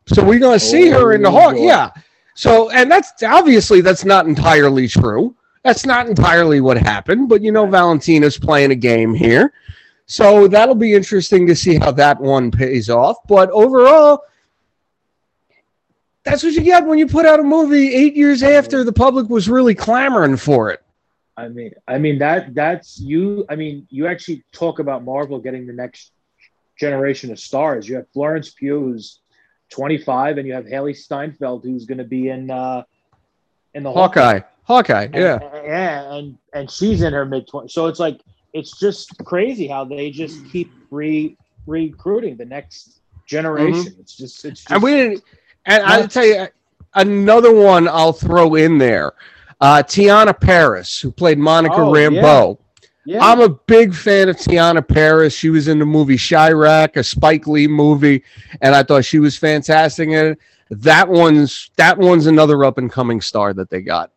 S1: So we're going to see oh, her in the Hawk. Oh, yeah. So, and that's obviously that's not entirely true. That's not entirely what happened, but you know, Valentina's playing a game here. So that'll be interesting to see how that one pays off. But overall, that's what you get when you put out a movie eight years after the public was really clamoring for it.
S2: I mean, I mean that that's you. I mean, you actually talk about Marvel getting the next generation of stars. You have Florence Pugh, who's 25, and you have Hailee Steinfeld, who's going to be in uh, in the
S1: Hawkeye. Hawkeye, yeah,
S2: and, yeah, and and she's in her mid 20s. So it's like it's just crazy how they just keep re recruiting the next generation. Mm-hmm. It's just it's just,
S1: and we didn't. And I'll tell you another one I'll throw in there. Uh, Teyonah Parris, who played Monica oh, Rambeau. Yeah. I'm a big fan of Teyonah Parris. She was in the movie Chi-Raq, a Spike Lee movie, and I thought she was fantastic in it. That one's that one's another up and coming star that they got.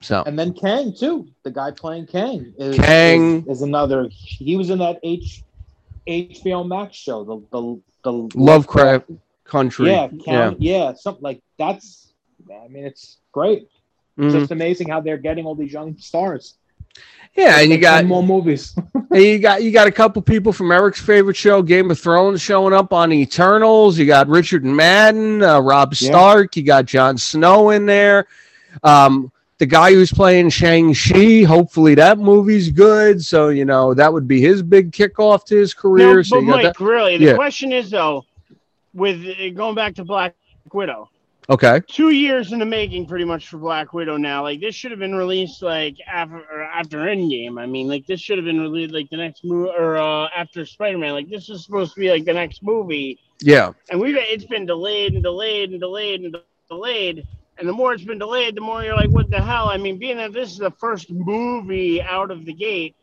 S1: So
S2: and then Kang too, the guy playing Kang is,
S1: Kang
S2: is, is another. He was in that H HBO Max show, the the, the
S1: Lovecraft Country.
S2: Yeah, Kang, yeah, yeah, something like that's. I mean, it's great. Mm-hmm. Just amazing how they're getting all these young stars.
S1: Yeah, and you got
S2: more movies.
S1: and you got you got a couple people from Eric's favorite show, Game of Thrones, showing up on Eternals. You got Richard Madden, uh, Robb Stark. Yeah. You got Jon Snow in there. Um, the guy who's playing Shang Chi. Hopefully that movie's good. So you know that would be his big kickoff to his career. No,
S3: so
S1: but
S3: Mike, that. really, the yeah. question is though, with going back to Black Widow,
S1: Okay.
S3: Two years in the making, pretty much for Black Widow. Now, like this should have been released like after after Endgame. I mean, like this should have been released like the next movie or uh, after Spider Man. Like this is supposed to be like the next movie.
S1: Yeah.
S3: And we've it's been delayed and delayed and delayed and delayed. And the more it's been delayed, the more you're like, what the hell? I mean, being that this is the first movie out of the gate,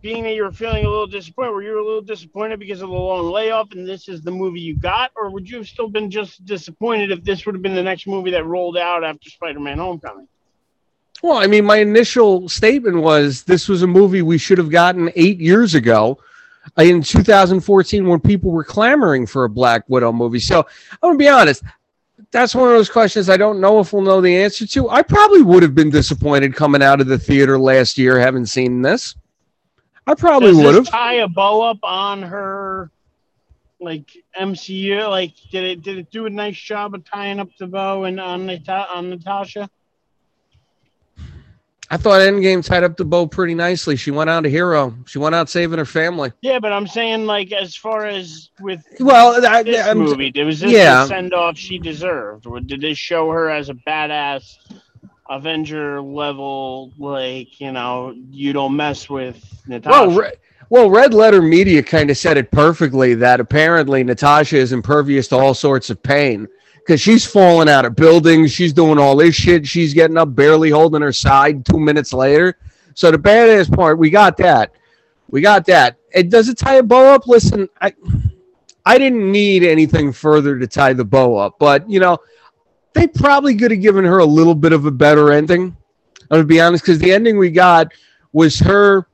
S3: being that you were feeling a little disappointed, were you a little disappointed because of the long layoff and this is the movie you got? Or would you have still been just disappointed if this would have been the next movie that rolled out after Spider Man Homecoming?
S1: Well, I mean, my initial statement was this was a movie we should have gotten eight years ago uh, in 2014 when people were clamoring for a Black Widow movie. So I'm going to be honest. That's one of those questions I don't know if we'll know the answer to. I probably would have been disappointed coming out of the theater last year, having seen this. I probably would have
S3: tie a bow up on her like MCU. Like, did it did it do a nice job of tying up the bow and on Nat- on Natasha?
S1: I thought Endgame tied up the bow pretty nicely. She went out a hero. She went out saving her family.
S3: Yeah, but I'm saying like as far as with
S1: well,
S3: I, this I'm, movie, was this yeah. the send off she deserved, or did this show her as a badass Avenger level, like you know, you don't mess with Natasha.
S1: Well, re- well, Red Letter Media kind of said it perfectly that apparently Natasha is impervious to all sorts of pain because she's falling out of buildings, she's doing all this shit, she's getting up barely holding her side two minutes later. So the badass part, we got that, we got that. It does it tie a bow up? Listen, I. I didn't need anything further to tie the bow up, but you know, they probably could have given her a little bit of a better ending. I'm gonna be honest, because the ending we got was her.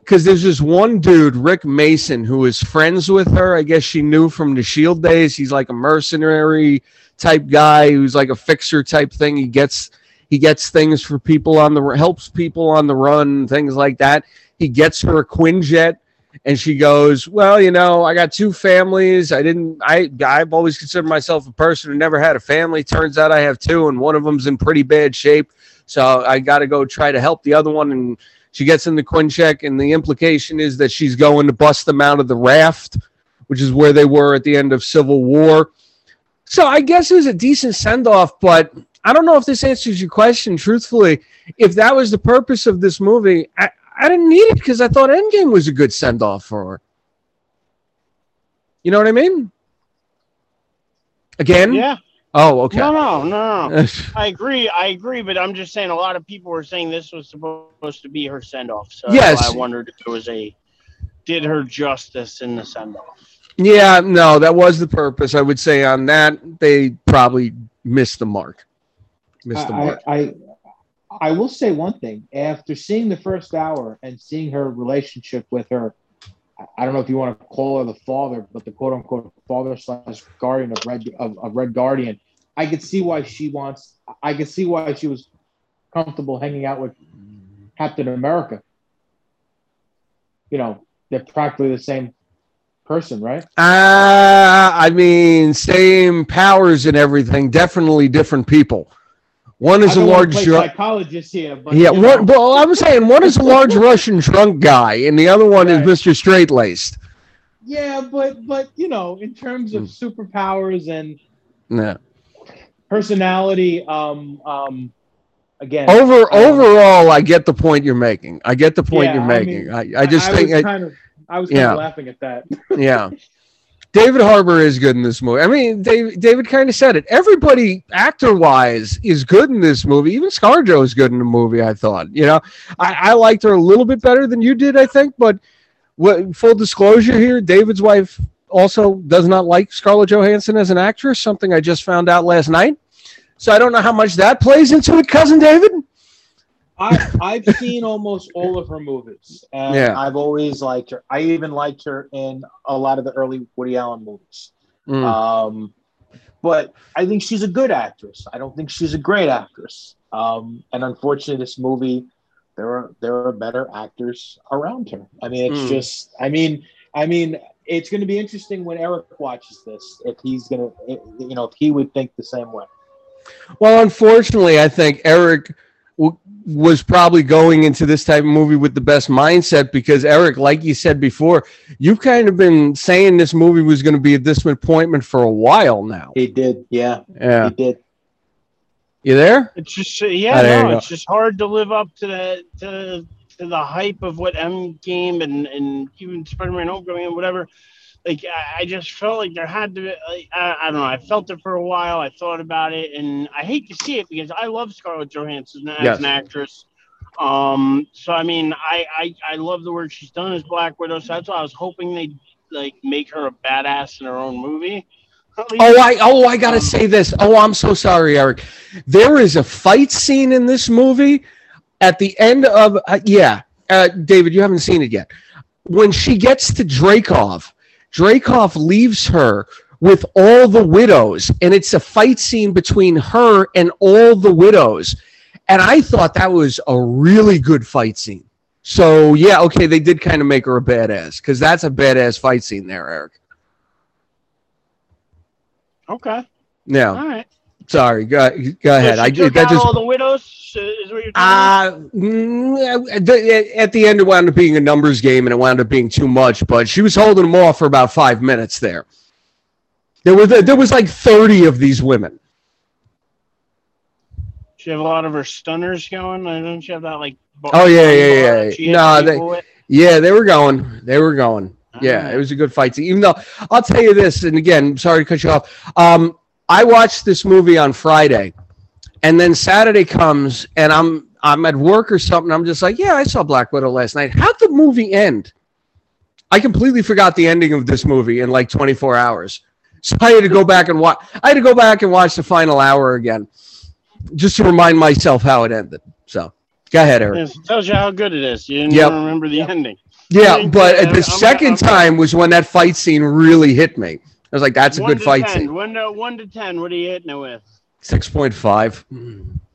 S1: Because there's this one dude, Rick Mason, who is friends with her. I guess she knew from the Shield days. He's like a mercenary type guy who's like a fixer type thing. He gets he gets things for people on the helps people on the run, things like that. He gets her a Quinjet and she goes, "Well, you know, I got two families. I didn't. I I've always considered myself a person who never had a family. Turns out I have two, and one of them's in pretty bad shape. So I got to go try to help the other one." And she gets in the Quinjet, and the implication is that she's going to bust them out of the raft, which is where they were at the end of Civil War. So I guess it was a decent send off, but I don't know if this answers your question. Truthfully, if that was the purpose of this movie, I, I didn't need it because I thought Endgame was a good send off for her. You know what I mean? Again?
S3: Yeah.
S1: Oh, okay.
S3: No, no, no, no. I agree. I agree, but I'm just saying a lot of people were saying this was supposed to be her send off. So
S1: yes.
S3: I wondered if it was a did her justice in the send off.
S1: Yeah, no, that was the purpose. I would say on that they probably missed the mark. Missed the mark.
S2: I, I will say one thing. After seeing the first hour and seeing her relationship with her, I don't know if you want to call her the father, but the quote unquote father slash guardian of Red of, of Red Guardian, I could see why she wants. I could see why she was comfortable hanging out with Captain America. You know, they're practically the same person, right?
S1: Uh, I mean, same powers and everything. Definitely different people. One is a large
S2: psychologist here, but
S1: yeah. One, well, I'm saying one is a large Russian drunk guy, and the other one right. is Mister Straight Laced.
S2: Yeah, but but you know, in terms of mm. superpowers and personality, um, um, again,
S1: over um, overall, I get the point you're making. I get the point yeah, you're making. I, mean, I, I just
S2: I,
S1: think
S2: I, kind of, I was kind yeah. of laughing at that.
S1: yeah. David Harbour is good in this movie. I mean, David, David kind of said it. Everybody, actor wise, is good in this movie. Even ScarJo is good in the movie. I thought. You know, I, I liked her a little bit better than you did, I think. But what, full disclosure here, David's wife also does not like Scarlett Johansson as an actress. Something I just found out last night. So I don't know how much that plays into it, cousin David.
S2: I, I've seen almost all of her movies, and
S1: Yeah.
S2: I've always liked her. I even liked her in a lot of the early Woody Allen movies.
S1: Mm.
S2: Um, but I think she's a good actress. I don't think she's a great actress. Um, and unfortunately, this movie, there are there are better actors around her. I mean, it's
S1: Mm.
S2: just. I mean, I mean, it's going to be interesting when Eric watches this if he's going to, you know, if he would think the same way.
S1: Well, unfortunately, I think Eric w- was probably going into this type of movie with the best mindset because Eric, like you said before, you've kind of been saying this movie was going to be a disappointment for a while now.
S2: He did, yeah,
S1: Yeah,
S2: he did.
S1: you there?
S3: It's just uh, yeah,
S1: Oh,
S3: no, it's just hard to live up to the to, to the hype of what Endgame and and even Spider-Man Homecoming and whatever. Like I, I just felt like there had to be. Like, I, I don't know. I felt it for a while. I thought about it, and I hate to see it because I love Scarlett Johansson as
S1: Yes.
S3: an actress. Um, so I mean, I, I I love the work she's done as Black Widow. So that's why I was hoping they'd like make her a badass in her own movie.
S1: Oh, I oh I gotta say this. Oh, I'm so sorry, Eric. There is a fight scene in this movie at the end of uh, yeah, uh, David, you haven't seen it yet. When she gets to Dreykov, Dreykov leaves her with all the widows, and it's a fight scene between her and all the widows. And I thought that was a really good fight scene. So yeah, okay, they did kind of make her a badass because that's a badass fight scene there, Eric.
S3: Okay.
S1: Yeah,
S3: All right.
S1: Sorry, go, go ahead.
S3: So
S1: I
S3: took
S1: that
S3: out
S1: just
S3: all the widows. Is what you're?
S1: Uh, mm, at the end, it wound up being a numbers game, and it wound up being too much. But she was holding them off for about five minutes there. There was there was like thirty of these women.
S3: She have a lot of her stunners going. Don't she have that like?
S1: Oh, yeah, yeah, yeah.
S3: that
S1: No, they-
S3: with?
S1: Yeah, they were going. They were going. Yeah, it was a good fight. Even though I'll tell you this, and again, sorry to cut you off. Um, I watched this movie on Friday, and then Saturday comes, and I'm I'm at work or something. I'm just like, yeah, I saw Black Widow last night. How'd the movie end? I completely forgot the ending of this movie in like 24 hours. So I had to go back and watch. I had to go back and watch the final hour again, just to remind myself how it ended. So go ahead, Eric.
S3: It tells you how good it is. You didn't
S1: Yep.
S3: remember the ending.
S1: Yeah, but the
S3: I'm-
S1: second
S3: I'm-
S1: time was when that fight scene really hit me. I was like, "That's a
S3: One
S1: good
S3: to
S1: fight
S3: 10,
S1: scene."
S3: One to one to ten. What are you hitting it with?
S1: Six point five.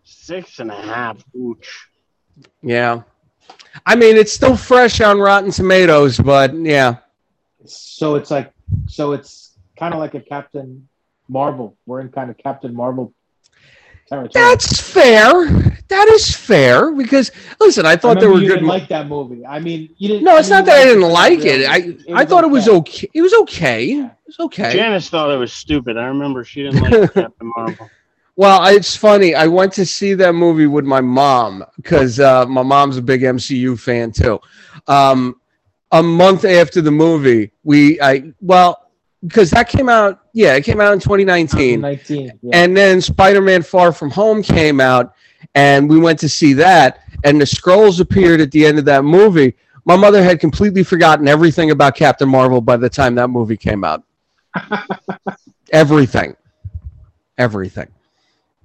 S3: Six and a half. Ooch.
S1: Yeah, I mean it's still fresh on Rotten Tomatoes, but yeah,
S2: So it's like, so it's kind of like a Captain Marvel. We're in kind of Captain Marvel territory.
S1: that's fair. That is fair because listen, I thought
S2: I
S1: there were
S2: you
S1: good.
S2: didn't
S1: mo-
S2: like that movie. I mean, you didn't.
S1: no, it's not that I didn't
S2: liked
S1: like
S2: really.
S1: it. I I thought it was okay. It was okay. It was okay.
S3: Janice thought it was stupid. I remember she didn't like Captain Marvel.
S1: Well, it's funny. I went to see that movie with my mom because uh, my mom's a big MCU fan too. Um, a month after the movie, we I well because that came out. Yeah, it came out in 2019,
S2: 19. Yeah.
S1: and then Spider-Man: Far From Home came out, and we went to see that. And the Skrulls appeared at the end of that movie. My mother had completely forgotten everything about Captain Marvel by the time that movie came out. everything, everything.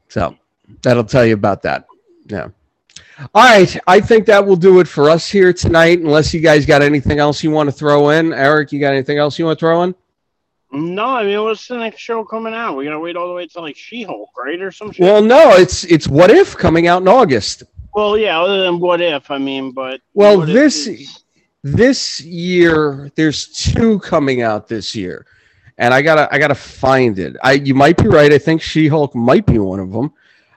S1: So that'll tell you about that. Yeah. All right. I think that will do it for us here tonight, unless you guys got anything else you want to throw in. Eric, you got anything else you want to throw in?
S3: No, I mean, what's the next show coming out? We're gonna wait all the way till like She-Hulk, right, or some shit.
S1: Well, no, it's it's What If coming out in August.
S3: Well, yeah. Other than what if? I mean, but
S1: Well, this-
S3: is-
S1: This year, there's two coming out this year, and I gotta I gotta find it. I you might be right. I think She Hulk might be one of them.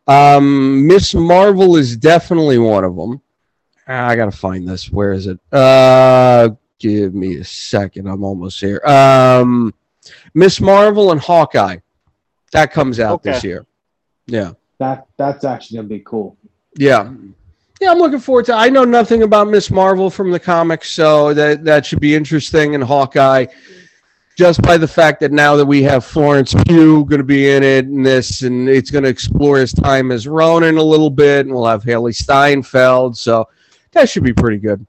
S1: Um, Miss Marvel is definitely one of them. I gotta find this. Where is it? Uh, give me a second. I'm almost here. Um, Miss Marvel and Hawkeye. That comes out this year. Yeah.
S2: that that's actually gonna be cool.
S1: Yeah. Yeah, I'm looking forward to I know nothing about Miss Marvel from the comics, so that that should be interesting and Hawkeye. just by the fact that now that we have Florence Pugh going to be in it and this, and it's going to explore his time as Ronin a little bit, and we'll have Hailee Steinfeld. So that should be pretty good.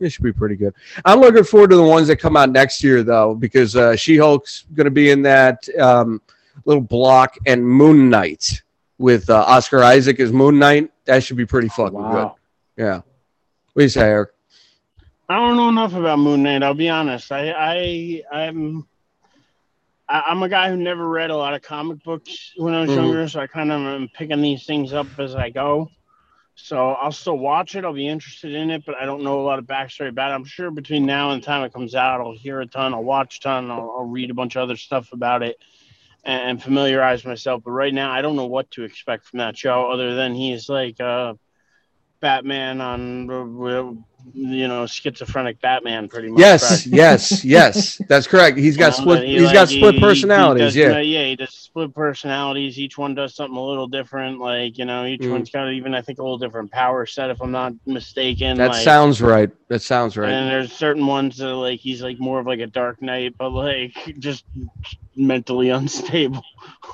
S1: It should be pretty good. I'm looking forward to the ones that come out next year, though, because uh, She Hulk's going to be in that um, little block, and Moon Knight with uh, Oscar Isaac as Moon Knight. That should be pretty fucking wow. good. Yeah. What do you say, Eric?
S3: I don't know enough about Moon Knight. I'll be honest. I, I, I'm, I, am a guy who never read a lot of comic books when I was mm-hmm. younger, so I kind of am picking these things up as I go. So I'll still watch it. I'll be interested in it, but I don't know a lot of backstory about it. I'm sure between now and the time it comes out, I'll hear a ton, I'll watch a ton, I'll, I'll read a bunch of other stuff about it and, and, familiarize myself. But right now, I don't know what to expect from that show other than he's like uh, Batman on you know schizophrenic Batman pretty much.
S1: Yes, yes, yes. That's correct. He's got you know, split. He, has like, got split he, personalities.
S3: He
S1: does, yeah,
S3: yeah. He does split personalities. Each one does something a little different. Like you know, each mm. one's got even I think a little different power set if I'm not mistaken.
S1: That
S3: like,
S1: sounds right. That sounds right.
S3: And there's certain ones that like he's like more of like a Dark Knight, but like just mentally unstable.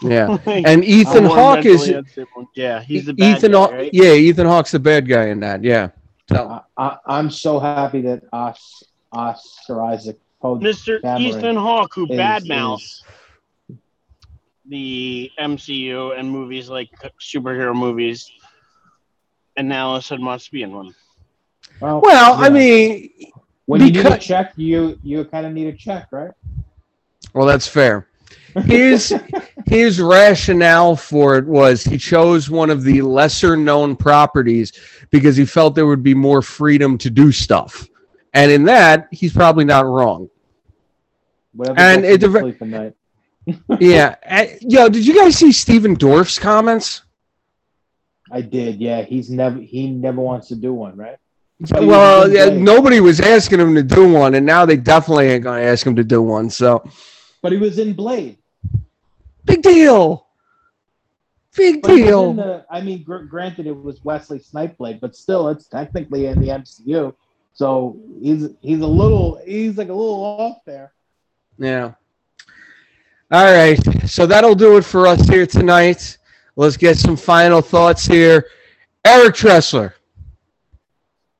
S1: Yeah, like, and Ethan Hawke is.
S3: Unstable. Yeah, he's the Ethan.
S1: Guy, right? Yeah, Ethan Hawke's the bad guy in that. Yeah.
S4: So I, am so happy that Os, Oscar Isaac,
S3: Mr. Ethan Hawke, who badmouths the MCU and movies like superhero movies, and now all of a sudden wants to be in one.
S1: Well, well yeah. I mean,
S4: when because... you need a check, you you kind of need a check, right?
S1: Well, that's fair. His his rationale for it was he chose one of the lesser known properties because he felt there would be more freedom to do stuff. And in that, he's probably not wrong.
S4: Whatever and it sleep at night.
S1: yeah. Yo, did you guys see Stephen Dorff's comments?
S4: I did. Yeah, he's never he never wants to do one, right?
S1: well, yeah, nobody was asking him to do one, and now they definitely ain't gonna ask him to do one. So,
S4: but he was in Blade.
S1: Big deal. Big but deal.
S4: The, I mean, gr- granted, it was Wesley Snipe Blade, but still, it's technically in the MCU. So he's he's a little he's like a little off there.
S1: Yeah. All right. So that'll do it for us here tonight. Let's get some final thoughts here. Eric Tressler.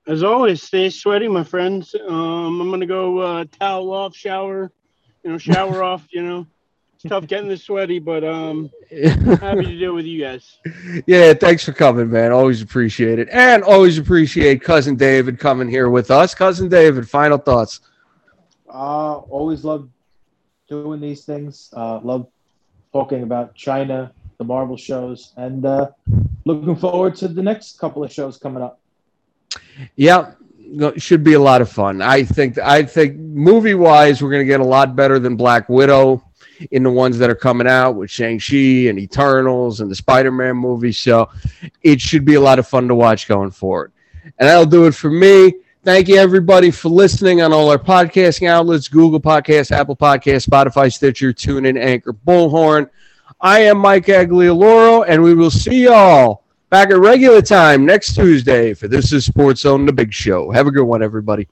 S3: As always, stay sweaty, my friends. Um, I'm gonna go uh, towel off, shower, you know, shower off. You know, it's tough getting this sweaty, but um, happy to do it with you guys.
S1: Yeah, thanks for coming, man. Always appreciate it, and always appreciate cousin David coming here with us. Cousin David, final thoughts.
S4: Uh, always love doing these things. Uh, love talking about Chyna, the Marvel shows, and uh, looking forward to the next couple of shows coming up.
S1: Yeah, should be a lot of fun. I think. I think movie wise, we're going to get a lot better than Black Widow in the ones that are coming out with Shang Chi and Eternals and the Spider Man movie. So it should be a lot of fun to watch going forward. And that'll do it for me. Thank you, everybody, for listening on all our podcasting outlets Google Podcasts, Apple Podcasts, Spotify, Stitcher, TuneIn, Anchor, Bullhorn. I am Mike Aglioloro, and we will see y'all back at regular time next Tuesday for This is SportsZone, the big show. Have a good one, everybody.